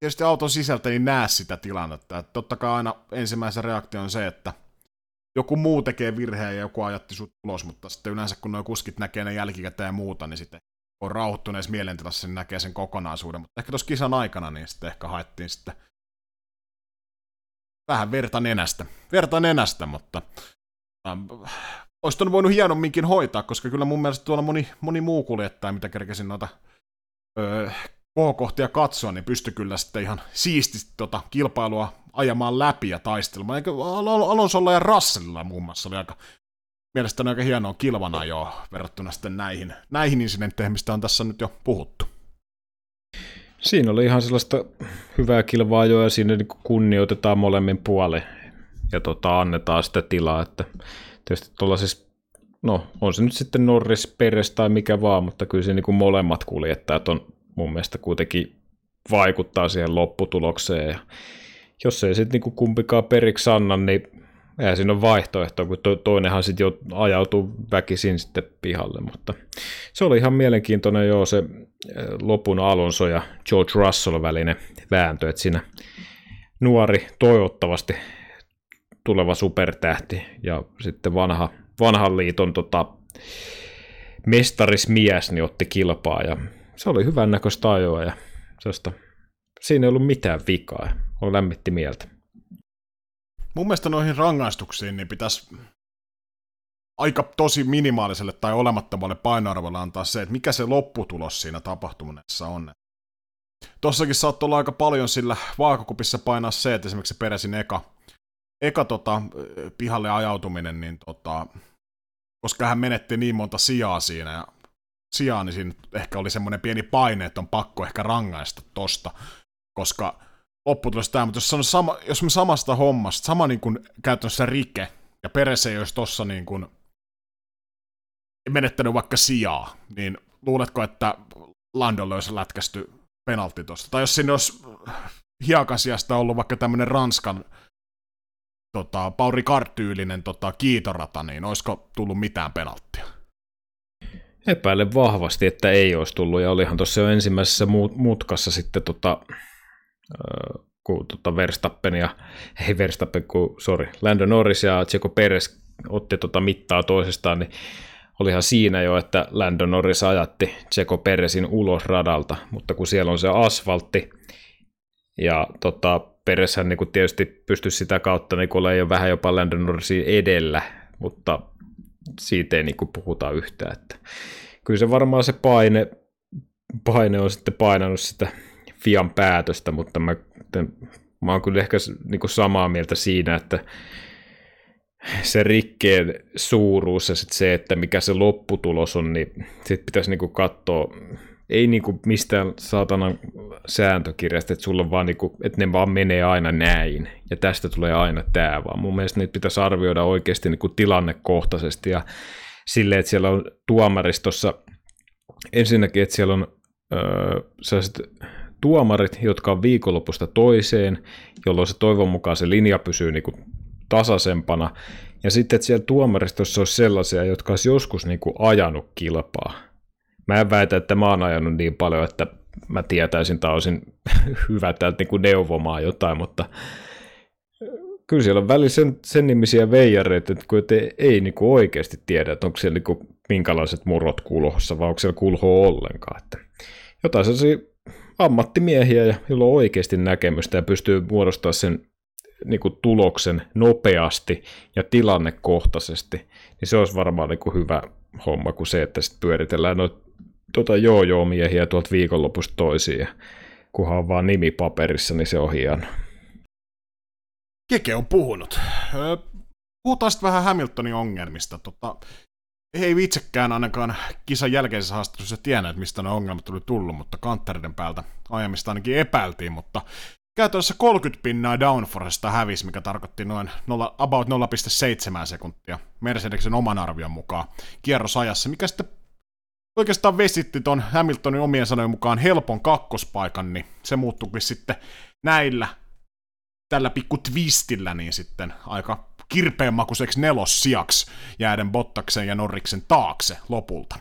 tietysti auton sisältä niin näe sitä tilannetta. Että totta kai aina ensimmäisen reaktio on se, että joku muu tekee virheen ja joku ajatti sut ulos, mutta sitten yleensä kun nuo kuskit näkee ne jälkikäteen ja muuta, niin sitten on rauhoittuneessa mielentilassa, niin näkee sen kokonaisuuden. Mutta ehkä tuossa kisan aikana niin sitten ehkä haettiin sitten vähän verta nenästä. Verta nenästä, mutta ähm, olisi voinut hienomminkin hoitaa, koska kyllä mun mielestä tuolla moni, moni muu kuljettaja, mitä kerkesin noita öö, kohokohtia katsoa, niin pystyi kyllä sitten ihan siististi tota kilpailua ajamaan läpi ja taistelemaan. Eikö Alonsolla ja Russellilla muun muassa oli aika mielestäni aika hienoa kilvana jo verrattuna sitten näihin, näihin incidentteihin, mistä on tässä nyt jo puhuttu. Siinä oli ihan sellaista hyvää kilvaa jo ja siinä niin kunnioitetaan molemmin puolin ja tota, annetaan sitä tilaa, että tietysti tuollaisissa no on se nyt sitten Norris, Peres tai mikä vaan, mutta kyllä se niin kuin molemmat kuljettajat on mun mielestä kuitenkin vaikuttaa siihen lopputulokseen. Ja jos ei sitten niin kumpikaan periksi anna, niin eihän siinä ole vaihtoehtoa, kun to, toinenhan sitten jo ajautuu väkisin sitten pihalle, mutta se oli ihan mielenkiintoinen jo se eh, lopun Alonso ja George Russell välinen vääntö, että siinä nuori toivottavasti tuleva supertähti ja sitten vanha vanhan liiton tota, mestarismies niin otti kilpaa ja se oli hyvän näköistä ajoa ja sellaista, siinä ei ollut mitään vikaa. On lämmitti mieltä. Mun mielestä noihin rangaistuksiin niin pitäisi aika tosi minimaaliselle tai olemattomalle painoarvolle antaa se, että mikä se lopputulos siinä tapahtumisessa on. Tossakin saattoi olla aika paljon sillä vaakakupissa painaa se, että esimerkiksi se eka, eka tota, pihalle ajautuminen, niin tota, koska hän menetti niin monta sijaa siinä, ja sijaa, niin siinä ehkä oli semmoinen pieni paine, että on pakko ehkä rangaista tosta, koska lopputulos tämä, mutta jos, on sama, jos me samasta hommasta, sama niin kuin käytännössä rike, ja Peres ei olisi tossa niin kuin menettänyt vaikka sijaa, niin luuletko, että Landolle olisi lätkästy penaltti tosta? Tai jos sinne olisi hiakasiasta ollut vaikka tämmöinen Ranskan tota, Pauri Kartyylinen tota, kiitorata, niin olisiko tullut mitään penalttia? Epäilen vahvasti, että ei olisi tullut, ja olihan tuossa jo ensimmäisessä mutkassa sitten tota, kun tota Verstappen ja, ei Verstappen, kun, sorry, Lando Norris ja Checo Perez otti tota mittaa toisestaan, niin olihan siinä jo, että Lando Norris ajatti Checo Perezin ulos radalta, mutta kun siellä on se asfaltti, ja tota, Perezhän niin tietysti pystyisi sitä kautta niin olla jo vähän jopa Lando Norrisin edellä, mutta siitä ei niin puhuta yhtään. Että kyllä se varmaan se paine, paine on sitten painanut sitä Fian päätöstä, mutta mä, mä oon kyllä ehkä niin samaa mieltä siinä, että se rikkeen suuruus ja sit se, että mikä se lopputulos on, niin sit pitäisi niinku katsoa, ei niinku mistään saatanan sääntökirjasta, että sulla vaan niinku, että ne vaan menee aina näin, ja tästä tulee aina tämä, vaan mun mielestä niitä pitäisi arvioida oikeasti niinku tilannekohtaisesti, ja silleen, että siellä on tuomaristossa, ensinnäkin, että siellä on öö, tuomarit, jotka on viikonlopusta toiseen, jolloin se toivon mukaan se linja pysyy niin kuin tasaisempana. Ja sitten, että siellä tuomaristossa olisi sellaisia, jotka olisi joskus niin kuin ajanut kilpaa. Mä en väitä, että mä oon ajanut niin paljon, että mä tietäisin tai olisin hyvä täältä niin neuvomaan jotain, mutta kyllä siellä on välillä sen, sen nimisiä veijareita, että kun ei, ei niin kuin oikeasti tiedä, että onko siellä niin kuin minkälaiset murrot kulhossa vai onko siellä kulhoa ollenkaan. Että jotain sellaisia ammattimiehiä, joilla on oikeasti näkemystä ja pystyy muodostamaan sen niin kuin tuloksen nopeasti ja tilannekohtaisesti, niin se olisi varmaan niin kuin hyvä homma kuin se, että sitten pyöritellään noita tota joo-joo-miehiä tuolta viikonlopusta toisiin, kunhan on vaan nimi paperissa, niin se on hieno. Keke on puhunut. Puhutaan sitten vähän Hamiltonin ongelmista. Tota, ei itsekään ainakaan kisan jälkeisessä haastattelussa tienneet, mistä ne ongelmat tuli tullut, mutta kantteriden päältä ajamista ainakin epäiltiin, mutta käytännössä 30 pinnaa downforcesta hävisi, mikä tarkoitti noin 0, about 0,7 sekuntia Mercedeksen oman arvion mukaan kierrosajassa, mikä sitten oikeastaan vesitti ton Hamiltonin omien sanojen mukaan helpon kakkospaikan, niin se muuttuikin sitten näillä tällä pikku twistillä niin sitten aika kirpeänmakuiseksi nelossiaksi jääden Bottaksen ja Norriksen taakse lopulta.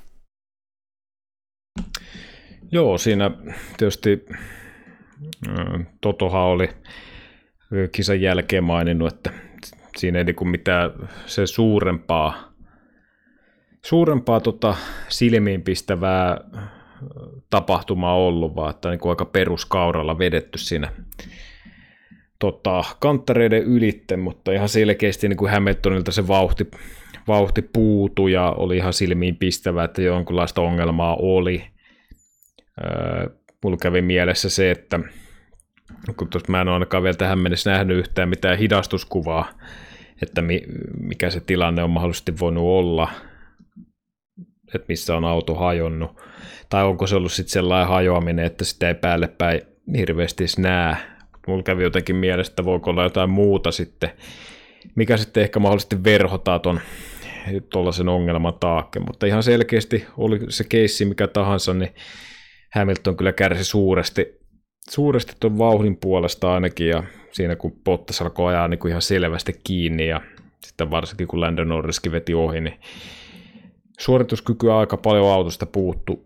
Joo, siinä tietysti Totohan oli kisan jälkeen maininnut, että siinä ei niinku mitään se suurempaa, suurempaa tota silmiinpistävää tapahtumaa ollut, vaan että niin aika peruskauralla vedetty siinä tota, kanttareiden ylitte, mutta ihan selkeästi niin kuin Hamiltonilta se vauhti, vauhti puutu ja oli ihan silmiin pistävä, että jonkunlaista ongelmaa oli. Öö, mulla kävi mielessä se, että kun mä en ole ainakaan vielä tähän mennessä nähnyt yhtään mitään hidastuskuvaa, että mi, mikä se tilanne on mahdollisesti voinut olla, että missä on auto hajonnut, tai onko se ollut sitten sellainen hajoaminen, että sitä ei päälle päin hirveästi näe, mulla kävi jotenkin mielessä, että voiko olla jotain muuta sitten, mikä sitten ehkä mahdollisesti verhotaa ton tuollaisen ongelman taakke, mutta ihan selkeästi oli se keissi mikä tahansa, niin Hamilton kyllä kärsi suuresti, suuresti tuon vauhdin puolesta ainakin, ja siinä kun Bottas alkoi ajaa niin kuin ihan selvästi kiinni, ja sitten varsinkin kun Landon Norriskin veti ohi, niin suorituskykyä aika paljon autosta puuttu,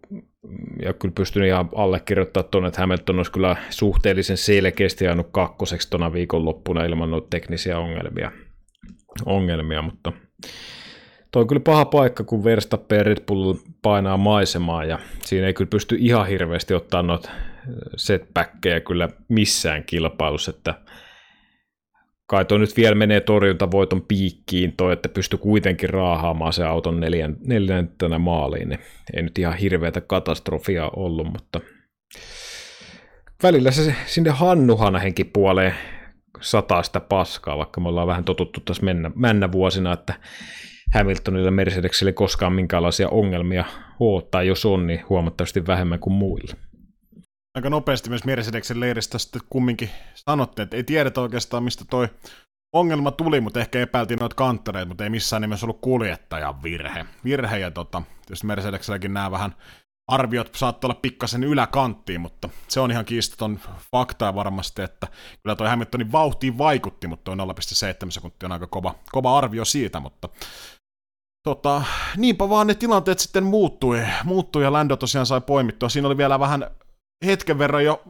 ja kyllä pystyn ihan allekirjoittamaan tuonne, että Hamilton olisi kyllä suhteellisen selkeästi ajanut kakkoseksi tuona viikonloppuna ilman noita teknisiä ongelmia, ongelmia mutta toi on kyllä paha paikka, kun Verstappen ja Red Bull painaa maisemaa, ja siinä ei kyllä pysty ihan hirveästi ottaa noita setbackkejä kyllä missään kilpailussa, että kai toi nyt vielä menee torjuntavoiton piikkiin toi, että pysty kuitenkin raahaamaan se auton neljän, neljäntenä maaliin, niin ei nyt ihan hirveätä katastrofia ollut, mutta välillä se sinne Hannuhanahenkin puoleen sataa sitä paskaa, vaikka me ollaan vähän totuttu tässä mennä, mennä vuosina, että Hamiltonille Mercedesille koskaan minkäänlaisia ongelmia ole, tai jos on, niin huomattavasti vähemmän kuin muille aika nopeasti myös Mercedeksen leiristä sitten kumminkin sanottiin, että ei tiedetä oikeastaan mistä toi ongelma tuli, mutta ehkä epäiltiin noita kanttereita, mutta ei missään nimessä ollut kuljettajan virhe. Virhe ja tota, tietysti Mercedekselläkin nämä vähän arviot saattaa olla pikkasen yläkanttiin, mutta se on ihan kiistaton faktaa varmasti, että kyllä toi Hamiltonin vauhtiin vaikutti, mutta toi 0,7 sekuntia on aika kova, kova arvio siitä, mutta tota, niinpä vaan ne tilanteet sitten muuttui, muuttui ja Lando tosiaan sai poimittua. Siinä oli vielä vähän hetken verran jo,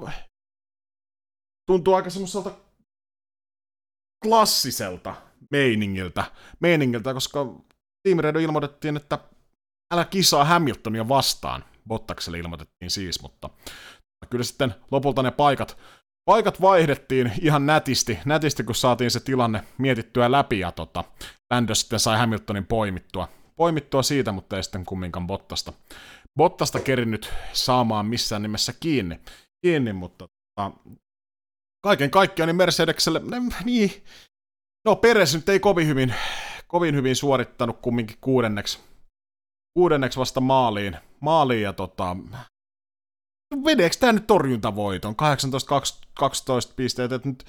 tuntuu aika semmoiselta klassiselta meiningiltä, meiningiltä koska Team Red ilmoitettiin, että älä kisaa Hamiltonia vastaan. Bottakselle ilmoitettiin siis, mutta kyllä sitten lopulta ne paikat, paikat vaihdettiin ihan nätisti, nätisti, kun saatiin se tilanne mietittyä läpi ja tota, Lando sitten sai Hamiltonin poimittua, poimittua siitä, mutta ei sitten kumminkaan Bottasta, Bottasta kerinnyt saamaan missään nimessä kiinni, kiinni mutta tota, kaiken kaikkiaan niin Mercedekselle, niin, no Peres nyt ei kovin hyvin, kovin hyvin suorittanut kumminkin kuudenneksi, kuudenneksi vasta maaliin, maaliin ja tota, vedeekö tämä nyt torjuntavoiton? 18-12 pisteet, että nyt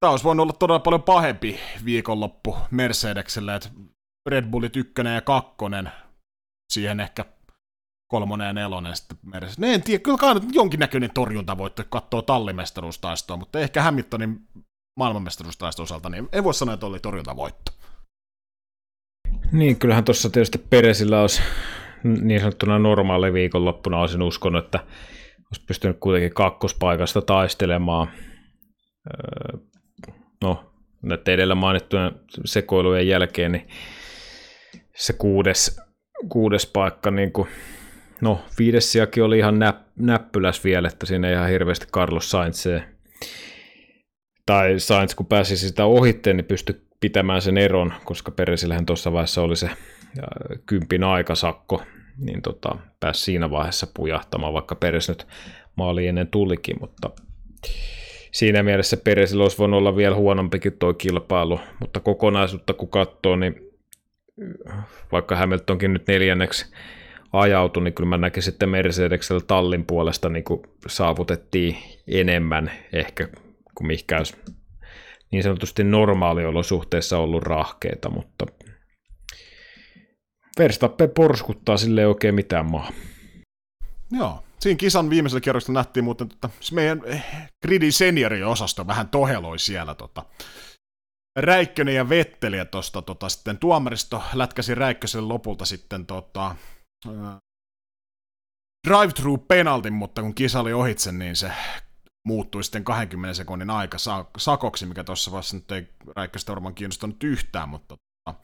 tämä olisi voinut olla todella paljon pahempi viikonloppu Mercedekselle, että Red Bullit ykkönen ja kakkonen, siihen ehkä kolmonen ja nelonen sitten Mercedes. No en tiedä, kyllä kai jonkinnäköinen torjuntavoitto, kun katsoo tallimestaruustaistoa, mutta ehkä Hamiltonin maailmanmestaruustaiston osalta, niin en voi sanoa, että oli torjuntavoitto. Niin, kyllähän tuossa tietysti Peresillä olisi niin sanottuna normaali viikonloppuna olisin uskonut, että olisi pystynyt kuitenkin kakkospaikasta taistelemaan. Öö, no, näiden edellä mainittujen sekoilujen jälkeen, niin se kuudes, kuudes paikka, niin kuin, no viidessiakin oli ihan näp, näppyläs vielä, että siinä ei ihan hirveästi Carlos Sainz tai Sainz kun pääsi sitä ohitteen, niin pystyi pitämään sen eron, koska Peresillähän tuossa vaiheessa oli se kympin aikasakko, niin tota, pääsi siinä vaiheessa pujahtamaan, vaikka Peres nyt maali ennen tulikin, mutta siinä mielessä Peresillä olisi voinut olla vielä huonompikin tuo kilpailu, mutta kokonaisuutta kun katsoo, niin vaikka Hamiltonkin nyt neljänneksi ajautui, niin kyllä mä näkisin, että Mercedeksellä tallin puolesta niin kuin saavutettiin enemmän ehkä kuin mikä olisi niin sanotusti normaaliolosuhteissa ollut rahkeita, mutta Verstappen porskuttaa sille oikein mitään maa. Joo, siinä kisan viimeisellä kierroksella nähtiin muuten, että meidän eh, gridin senioriosasto vähän toheloi siellä tota, Räikkönen ja Vetteli ja tosta, tota, sitten tuomaristo lätkäsi Räikkösen lopulta sitten tota, drive-through penaltin, mutta kun kisa oli ohitse, niin se muuttui sitten 20 sekunnin aika sakoksi, mikä tuossa vaiheessa nyt ei Räikköstä varmaan kiinnostanut yhtään, mutta tota,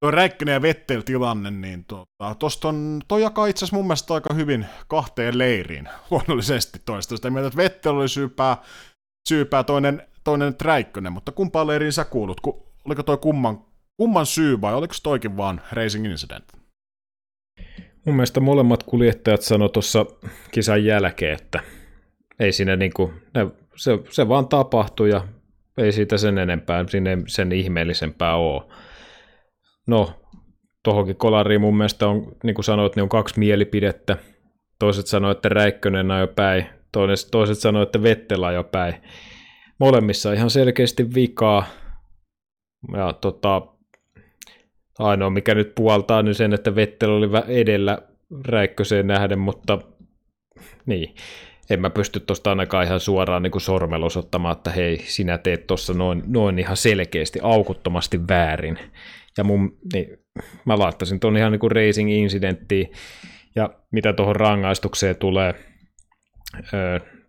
tuo Räikkönen ja Vettel tilanne, niin tota, tosta on, toi jakaa itse asiassa mun mielestä aika hyvin kahteen leiriin, luonnollisesti toista sitä mieltä, että Vettel oli syypää, syypää toinen, toinen Räikkönen, mutta kumpaan leiriin sä kuulut? Ku, oliko toi kumman, kumman syy vai oliko toikin vaan racing incident? Mun mielestä molemmat kuljettajat sanoi tuossa kisan jälkeen, että ei siinä niinku, ne, se, se vaan tapahtui ja ei siitä sen enempää, sinne sen ihmeellisempää ole. No, tuohonkin kolariin mun mielestä on, niin kuin sanoit, niin on kaksi mielipidettä. Toiset sanoivat, että Räikkönen jo päin, toiset, toiset sanoivat, että Vettel jo päin. Molemmissa ihan selkeästi vikaa. Ja tota, ainoa mikä nyt puoltaa niin sen, että Vettel oli edellä Räikköseen nähden, mutta niin, en mä pysty tuosta ainakaan ihan suoraan niin sormella osoittamaan, että hei, sinä teet tuossa noin, noin ihan selkeästi, aukuttomasti väärin. Ja mun, niin, mä laittaisin tuon ihan niin kuin racing incidenttiin. Ja mitä tuohon rangaistukseen tulee,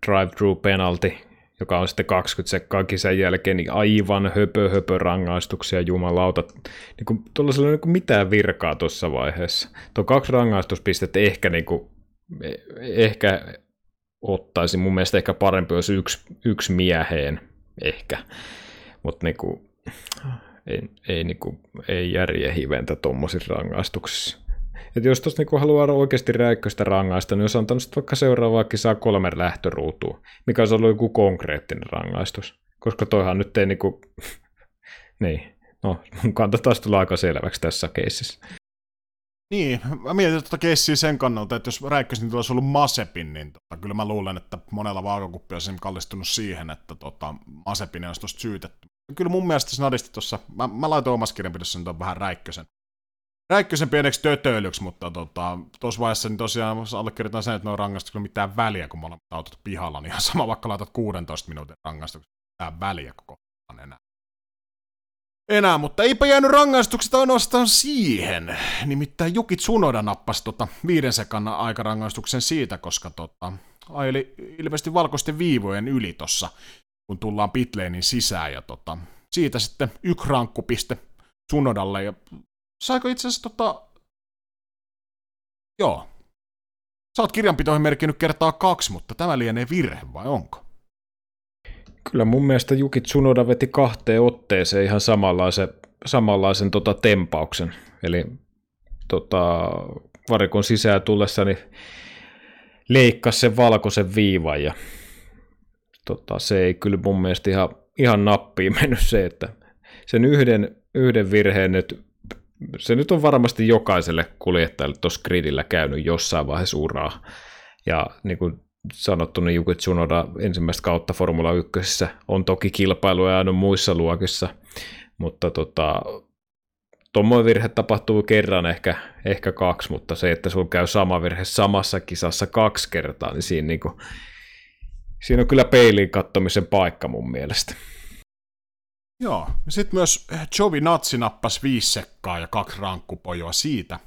drive-through penalty, joka on sitten 20 sekkaa kisan jälkeen, niin aivan höpö höpö rangaistuksia, jumalauta. Niin kuin, tuolla ei niin mitään virkaa tuossa vaiheessa. Tuo kaksi rangaistuspistettä ehkä, niin kuin, ehkä ottaisi. Mun mielestä ehkä parempi olisi yksi, yksi mieheen ehkä. Mutta niin ei, ei, niin ei järje hiventä tuommoisissa rangaistuksissa. Et jos tuossa niinku haluaa oikeasti räikköstä rangaista, niin jos antanut vaikka seuraavaa kisaa kolme lähtöruutua, mikä olisi ollut joku konkreettinen rangaistus. Koska toihan nyt ei niinku... niin, no mun kanta taas tulee aika selväksi tässä keississä. Niin, mä mietin tuota keissiä sen kannalta, että jos Räikkösen niin olisi ollut Masepin, niin tota, kyllä mä luulen, että monella vaakakuppi olisi kallistunut siihen, että tota, Masepin olisi tuosta syytetty. Kyllä mun mielestä snadisti tuossa, mä, mä laitoin omassa kirjanpidossa nyt vähän Räikkösen. Räikkösen pieneksi tötöilyksi, mutta tuossa tota, vaiheessa niin tosiaan allekirjoitan sen, että ne on mitään väliä, kun molemmat autot pihalla, niin ihan sama vaikka laitat 16 minuutin rangaistuksia, mitään väliä koko enää. enää, mutta eipä jäänyt rangaistuksesta ainoastaan siihen. Nimittäin Juki Tsunoda nappasi tota viiden sekan aikarangaistuksen siitä, koska tota, aili ilmeisesti valkoisten viivojen yli tossa, kun tullaan pitleinin sisään. Ja tota, siitä sitten yksi rankkupiste Tsunodalle. Ja saiko itse asiassa tota... Joo. Sä oot kirjanpitoihin merkinnyt kertaa kaksi, mutta tämä lienee virhe, vai onko? Kyllä mun mielestä Juki Tsunoda veti kahteen otteeseen ihan samanlaisen, samanlaisen tota tempauksen. Eli tota, varikon sisään tullessani leikkasi sen valkoisen viivan ja tota, se ei kyllä mun mielestä ihan, ihan nappiin mennyt se, että sen yhden, yhden virheen nyt, se nyt on varmasti jokaiselle kuljettajalle tuossa gridillä käynyt jossain vaiheessa uraa. Ja niin kuin sanottu, niin Juki Tsunoda ensimmäistä kautta Formula 1 on toki kilpailuja aina muissa luokissa, mutta tota, tuommoinen virhe tapahtuu kerran, ehkä, ehkä kaksi, mutta se, että sun käy sama virhe samassa kisassa kaksi kertaa, niin siinä, niin kuin, siinä on kyllä peiliin kattomisen paikka mun mielestä. Joo, sitten myös Jovi Natsi nappasi viisi sekkaa ja kaksi rankkupojoa siitä.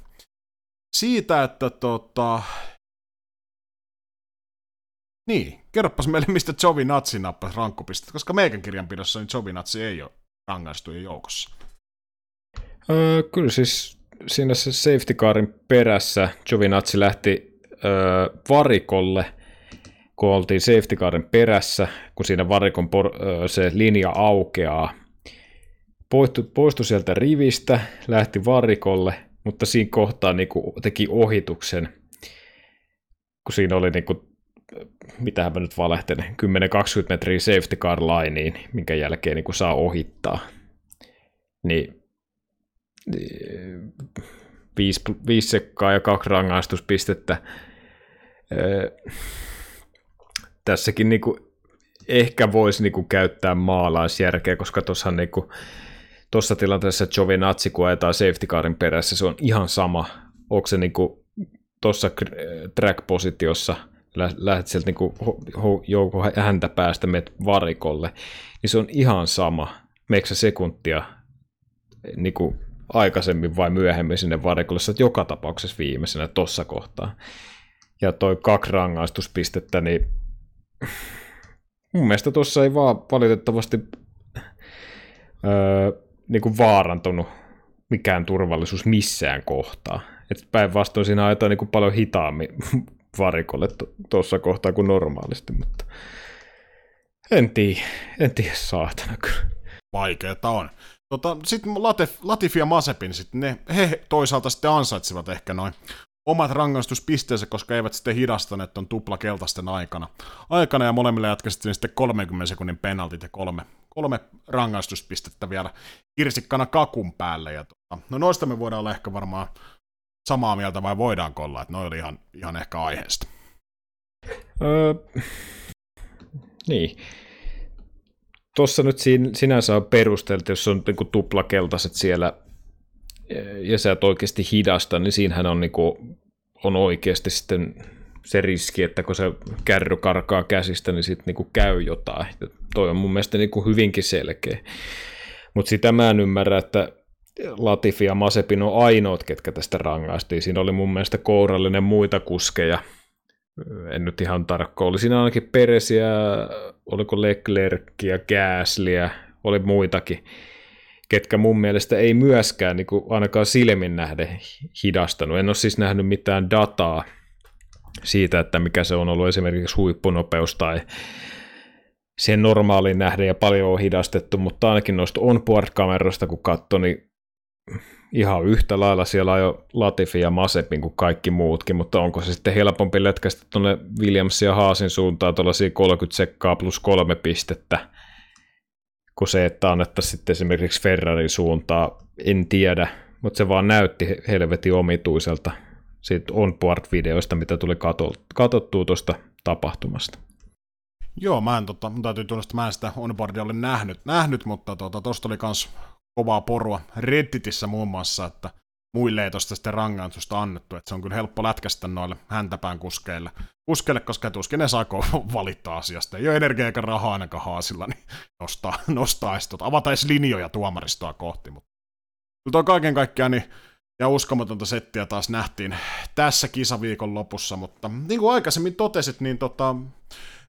Siitä, että tota, niin, kerropas meille, mistä Jovi Natsi nappasi rankkupistet, koska meikän kirjanpidossa niin Jovi Natsi ei ole rangaistujen joukossa. Öö, kyllä siis siinä se safety carin perässä Giovinazzi lähti öö, varikolle, kun oltiin safety carin perässä, kun siinä varikon por, se linja aukeaa. Poistu, poistui sieltä rivistä, lähti varikolle, mutta siinä kohtaa niin kuin, teki ohituksen, kun siinä oli niin kuin, mitähän mä nyt valehtelen, 10-20 metriä safety car lineen, minkä jälkeen niin kuin saa ohittaa. Niin viisi, viisi sekkaa ja kaksi rangaistuspistettä. Öö, tässäkin niinku, ehkä voisi niinku käyttää maalaisjärkeä, koska tuossa niinku, tuossa tilanteessa Giovinazzi, kun ajetaan safety carin perässä, se on ihan sama. Onko se niinku, tuossa track-positiossa, lähdet sieltä niinku, joukko häntä päästä met varikolle, niin se on ihan sama. Meikö sekuntia niinku, aikaisemmin vai myöhemmin sinne varikolle, että joka tapauksessa viimeisenä tuossa kohtaa. Ja toi kaksi rangaistuspistettä, niin mun mielestä tuossa ei vaan valitettavasti öö, niin kuin vaarantunut mikään turvallisuus missään kohtaa. Et päinvastoin siinä ajetaan niin kuin paljon hitaammin varikolle tuossa kohtaa kuin normaalisti, mutta en tiedä, en tiedä saatana kyllä. Vaikeeta on. Tota, sitten Latif, Latif ja Masepin, sit ne, he toisaalta sitten ansaitsivat ehkä noin omat rangaistuspisteensä, koska eivät sitten hidastaneet ton tupla keltaisten aikana. Aikana ja molemmille jatkaisin sitten 30 sekunnin penaltit ja kolme, kolme rangaistuspistettä vielä kirsikkana kakun päälle. Ja tota, no noista me voidaan olla ehkä varmaan samaa mieltä vai voidaanko olla, että noin oli ihan, ihan ehkä aiheesta. Öö, niin tuossa nyt siinä, sinänsä on perusteltu, jos on niin tuplakeltaiset siellä ja sä et oikeasti hidasta, niin siinähän on, niin kuin, on oikeasti sitten se riski, että kun se kärry karkaa käsistä, niin sitten niin käy jotain. Ja toi on mun mielestä niin kuin hyvinkin selkeä. Mutta sitä mä en ymmärrä, että Latifi ja Masepin on ainoat, ketkä tästä rangaistiin. Siinä oli mun mielestä kourallinen muita kuskeja, en nyt ihan tarkka, oli siinä ainakin Peresiä, oliko Leclercia, Gaslyä, oli muitakin, ketkä mun mielestä ei myöskään niin kuin ainakaan silmin nähden hidastanut. En ole siis nähnyt mitään dataa siitä, että mikä se on ollut esimerkiksi huippunopeus tai siihen normaaliin nähden ja paljon on hidastettu, mutta ainakin noista onboard-kameroista kun katsoi, niin ihan yhtä lailla siellä on jo Latifi ja Masepin kuin kaikki muutkin, mutta onko se sitten helpompi letkästä tuonne Williams ja Haasin suuntaan tuollaisia 30 sekkaa plus kolme pistettä, kuin se, että annettaisiin sitten esimerkiksi Ferrarin suuntaa, en tiedä, mutta se vaan näytti helvetin omituiselta siitä on-board-videoista, mitä tuli katsottua tuosta tapahtumasta. Joo, mä en, tota, täytyy tunnustaa, mä en sitä onboardia ole nähnyt, nähnyt mutta tuosta tota, oli kans kovaa porua Redditissä muun muassa, että muille ei tosta sitten rangaistusta annettu, että se on kyllä helppo lätkästä noille häntäpään kuskeille, kuskeille koska tuskin ne saako valittaa asiasta. Ei ole energiaa eikä rahaa ainakaan haasilla, niin nostaa, nostaa tota, avata edes linjoja tuomaristoa kohti. Mutta kyllä kaiken kaikkiaan niin, ja uskomatonta settiä taas nähtiin tässä kisaviikon lopussa, mutta niin kuin aikaisemmin totesit, niin tota,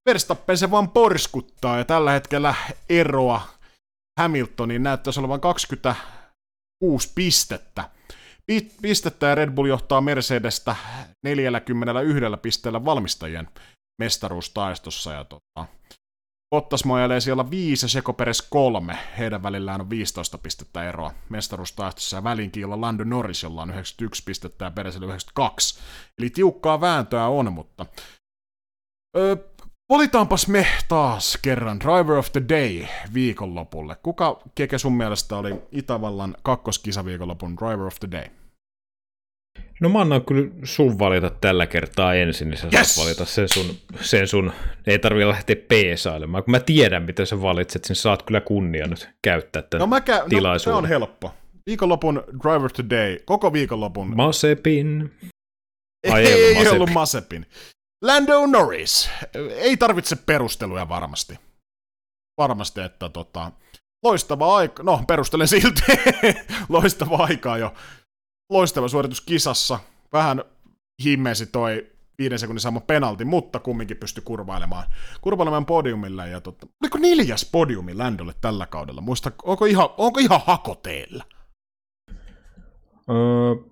Verstappen se vaan porskuttaa ja tällä hetkellä eroa Hamiltonin näyttäisi olevan 26 pistettä. Pistettä ja Red Bull johtaa Mercedestä 41 pisteellä valmistajien mestaruustaistossa. Ja tota, Bottas majailee siellä 5 ja Seko Peres 3. Heidän välillään on 15 pistettä eroa mestaruustaistossa ja välinkiillä Lando Norris, jolla on 91 pistettä ja Peresillä 92. Eli tiukkaa vääntöä on, mutta öö, Valitaanpas me taas kerran Driver of the Day viikonlopulle. Kuka keke sun mielestä oli Itävallan kakkoskisaviikonlopun Driver of the Day? No mä annan kyllä sun valita tällä kertaa ensin, niin sä yes! saat valita sen sun, sen sun, ei tarvi lähteä peesailemaan. Kun mä tiedän, mitä sä valitset, niin saat kyllä kunnia nyt käyttää tätä no mä kä- tilaisuuden. No, on helppo. Viikonlopun Driver of the Day, koko viikonlopun. Masepin. Ai, ei, ei, ei ollut Masepin. Lando Norris. Ei tarvitse perusteluja varmasti. Varmasti, että tota, loistava aika, no perustelen silti, loistava aikaa jo. Loistava suoritus kisassa. Vähän himmesi toi viiden sekunnin sama penalti, mutta kumminkin pystyi kurvailemaan, kurvailemaan podiumille. Ja tota, oliko neljäs podiumi Landolle tällä kaudella? Muista, onko ihan, onko ihan hakoteella? Öö,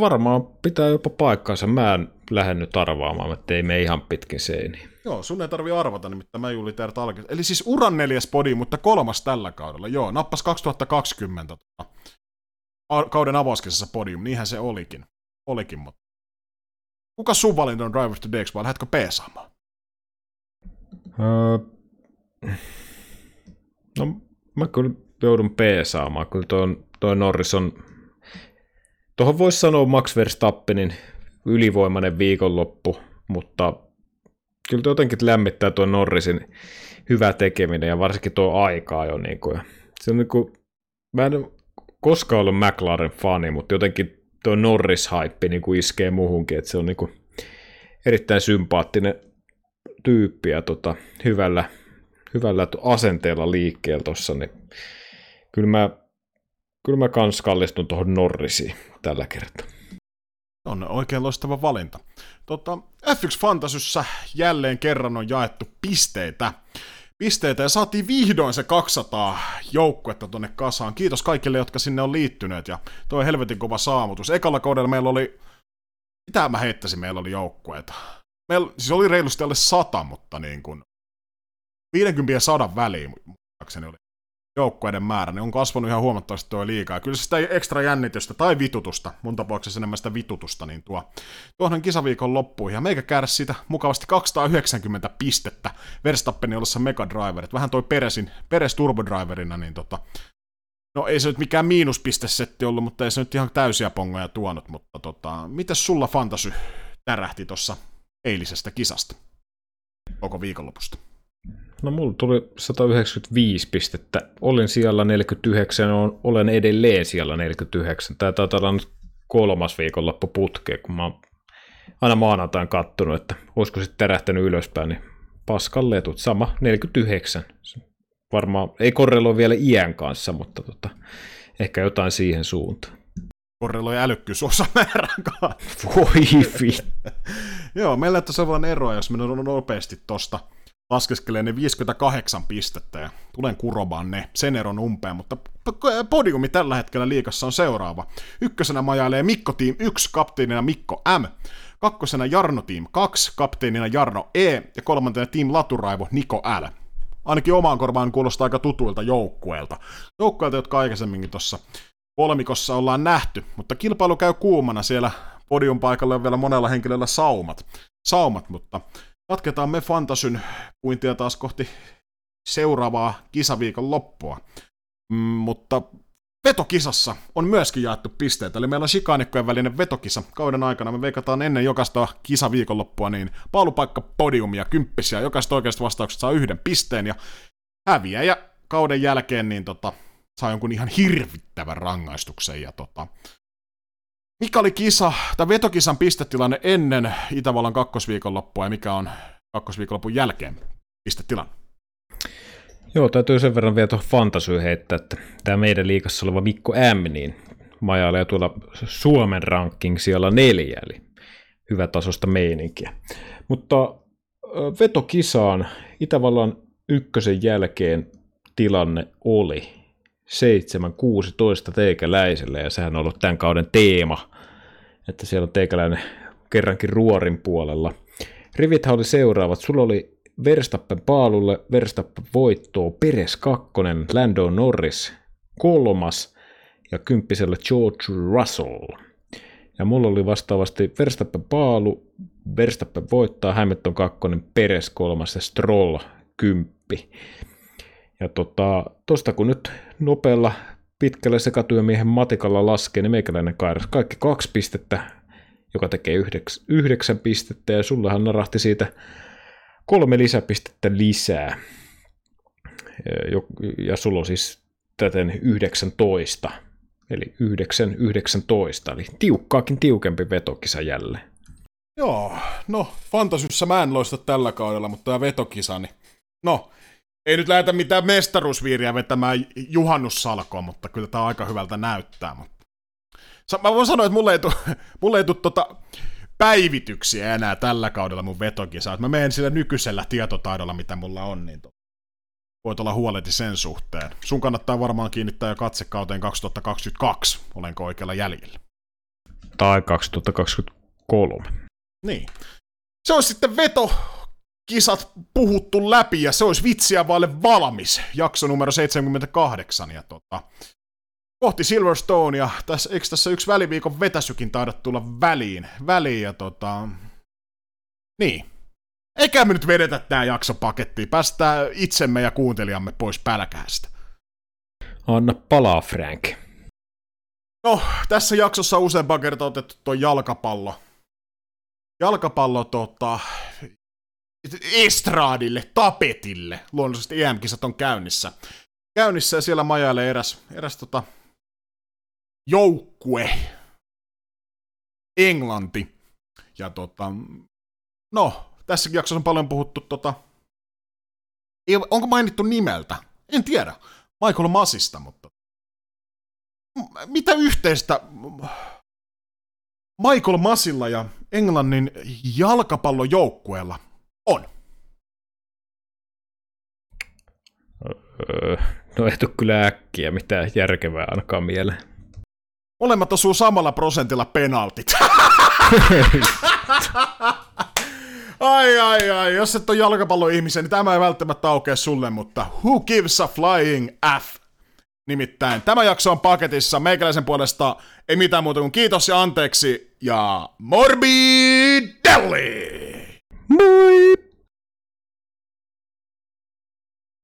varmaan pitää jopa paikkaansa. Mä en lähde nyt arvaamaan, että ei me ihan pitkin seini. Joo, sun ei tarvi arvata, nimittäin mä Juli Teert Eli siis uran neljäs podi, mutta kolmas tällä kaudella. Joo, nappas 2020 tota, kauden avauskisassa podium, niinhän se olikin. Olikin, mutta kuka sun valinta on Driver to Dex, vai lähdetkö peesaamaan? Öö... No, mä kyllä joudun peesaamaan. Kyllä toi, toi Norris on Tuohon voisi sanoa Max Verstappenin ylivoimainen viikonloppu, mutta kyllä jotenkin lämmittää tuo Norrisin hyvä tekeminen ja varsinkin tuo aikaa jo. Niin kuin, se on niin kuin, mä en koskaan ollut McLaren fani, mutta jotenkin tuo Norris-hype niin kuin iskee muuhunkin, että se on niin kuin erittäin sympaattinen tyyppi ja tota, hyvällä, hyvällä asenteella liikkeellä tuossa, niin kyllä mä kyllä mä kans kallistun tuohon Norrisiin tällä kertaa. On oikein loistava valinta. Tota, F1 Fantasyssä jälleen kerran on jaettu pisteitä. Pisteitä ja saatiin vihdoin se 200 joukkuetta tonne kasaan. Kiitos kaikille, jotka sinne on liittyneet ja toi helvetin kova saamutus. Ekalla kaudella meillä oli, mitä mä heittäisin, meillä oli joukkueita. Meillä siis oli reilusti alle 100, mutta niin kuin 50 ja 100 väliin, muistaakseni oli joukkueiden määrä, niin on kasvanut ihan huomattavasti tuo liikaa. Kyllä sitä ekstra jännitystä tai vitutusta, mun tapauksessa enemmän sitä vitutusta, niin tuo tuohon kisaviikon loppuun. Ja meikä käydä siitä mukavasti 290 pistettä Verstappenin ollessa Mega Driver. Vähän toi Peresin, Peres Turbodriverina, niin tota, No ei se nyt mikään miinuspistesetti ollut, mutta ei se nyt ihan täysiä pongoja tuonut, mutta tota, mitäs sulla fantasy tärähti tuossa eilisestä kisasta koko viikonlopusta? No mulla tuli 195 pistettä. Olin siellä 49, olen edelleen siellä 49. Tämä taitaa olla nyt kolmas viikonloppu putkeen, kun mä oon aina maanantain kattonut, että olisiko sitten terähtänyt ylöspäin, niin paskan letut. Sama, 49. Varmaan ei korreloi vielä iän kanssa, mutta tota, ehkä jotain siihen suuntaan. Korreloi älykkyysosamäärän kanssa. Voi vi. Joo, meillä tässä on eroa, jos mennään nopeasti tosta laskeskelee ne 58 pistettä ja tulen kuromaan ne sen eron umpeen, mutta podiumi tällä hetkellä liikassa on seuraava. Ykkösenä majailee Mikko Team 1, kapteenina Mikko M. Kakkosena Jarno Team 2, kapteenina Jarno E. Ja kolmantena Team Laturaivo Niko L. Ainakin omaan korvaan kuulostaa aika tutuilta joukkueilta. Joukkueilta, jotka aikaisemminkin tuossa kolmikossa ollaan nähty, mutta kilpailu käy kuumana siellä podium paikalle on vielä monella henkilöllä saumat, saumat mutta Jatketaan me Fantasyn puintia taas kohti seuraavaa kisaviikon loppua. Mm, mutta vetokisassa on myöskin jaettu pisteitä, eli meillä on shikaanikkojen välinen vetokisa. Kauden aikana me veikataan ennen jokaista kisaviikonloppua niin paalupaikka podiumia, kymppisiä. Jokaista oikeasta vastauksesta saa yhden pisteen ja häviää. Ja kauden jälkeen niin tota, saa jonkun ihan hirvittävän rangaistuksen. Ja tota, mikä oli kisa, tai vetokisan pistetilanne ennen Itävallan kakkosviikonloppua ja mikä on kakkosviikonlopun jälkeen pistetilanne? Joo, täytyy sen verran vielä tuohon fantasyyn heittää, että tämä meidän liikassa oleva Mikko M, niin majailee tuolla Suomen ranking siellä neljä, eli hyvä tasosta meininkiä. Mutta vetokisaan Itävallan ykkösen jälkeen tilanne oli 7-16 teikäläiselle, ja sehän on ollut tämän kauden teema, että siellä on teikäläinen kerrankin ruorin puolella. Rivithän oli seuraavat. Sulla oli Verstappen paalulle, Verstappen voittoon, Peres kakkonen, Lando Norris kolmas ja kymppisellä George Russell. Ja mulla oli vastaavasti Verstappen paalu, Verstappen voittaa, Hamilton kakkonen, Peres kolmas ja Stroll kymppi. Ja tota, tosta kun nyt nopealla pitkällä sekatyömiehen matikalla laskee, niin meikäläinen kairas kaikki kaksi pistettä, joka tekee yhdeks, yhdeksän pistettä, ja sullahan narahti siitä kolme lisäpistettä lisää. Ja sulla on siis täten 19, eli 9, 19, eli tiukkaakin tiukempi vetokisa jälleen. Joo, no Fantasyssä mä en loista tällä kaudella, mutta tämä vetokisa, niin no, ei nyt lähdetä mitään mestaruusviiriä vetämään juhannussalkoon, mutta kyllä tämä aika hyvältä näyttää. Mutta... Mä voin sanoa, että mulle ei tule, mulle ei tule tota päivityksiä enää tällä kaudella mun vetokisaan. Mä menen sillä nykyisellä tietotaidolla, mitä mulla on, niin to... voit olla huoleti sen suhteen. Sun kannattaa varmaan kiinnittää jo katsekauteen 2022, olenko oikealla jäljellä. Tai 2023. Niin. Se on sitten veto kisat puhuttu läpi ja se olisi vitsiä vaille valmis, jakso numero 78. Ja tota, kohti ja tässä, eikö tässä yksi väliviikon vetäsykin taida tulla väliin, väliin ja tota, niin. Eikä me nyt vedetä tää jakso pakettiin, päästään itsemme ja kuuntelijamme pois pälkähästä. Anna palaa, Frank. No, tässä jaksossa useampaan kertaa otettu tuo jalkapallo. Jalkapallo tota, estraadille, tapetille. Luonnollisesti EM-kisat on käynnissä. Käynnissä ja siellä majailee eräs, eräs tota, joukkue. Englanti. Ja tota, no, tässä jaksossa on paljon puhuttu tota, ei, onko mainittu nimeltä? En tiedä. Michael Masista, mutta mitä yhteistä Michael Masilla ja Englannin jalkapallojoukkueella on. Öö, no ei tule kyllä äkkiä mitään järkevää ainakaan mieleen. Molemmat osuu samalla prosentilla penaltit. ai ai ai, jos et ole jalkapalloihmisen, niin tämä ei välttämättä aukea sulle, mutta who gives a flying F? Nimittäin tämä jakso on paketissa meikäläisen puolesta ei mitään muuta kuin kiitos ja anteeksi ja morbidelli! Bye.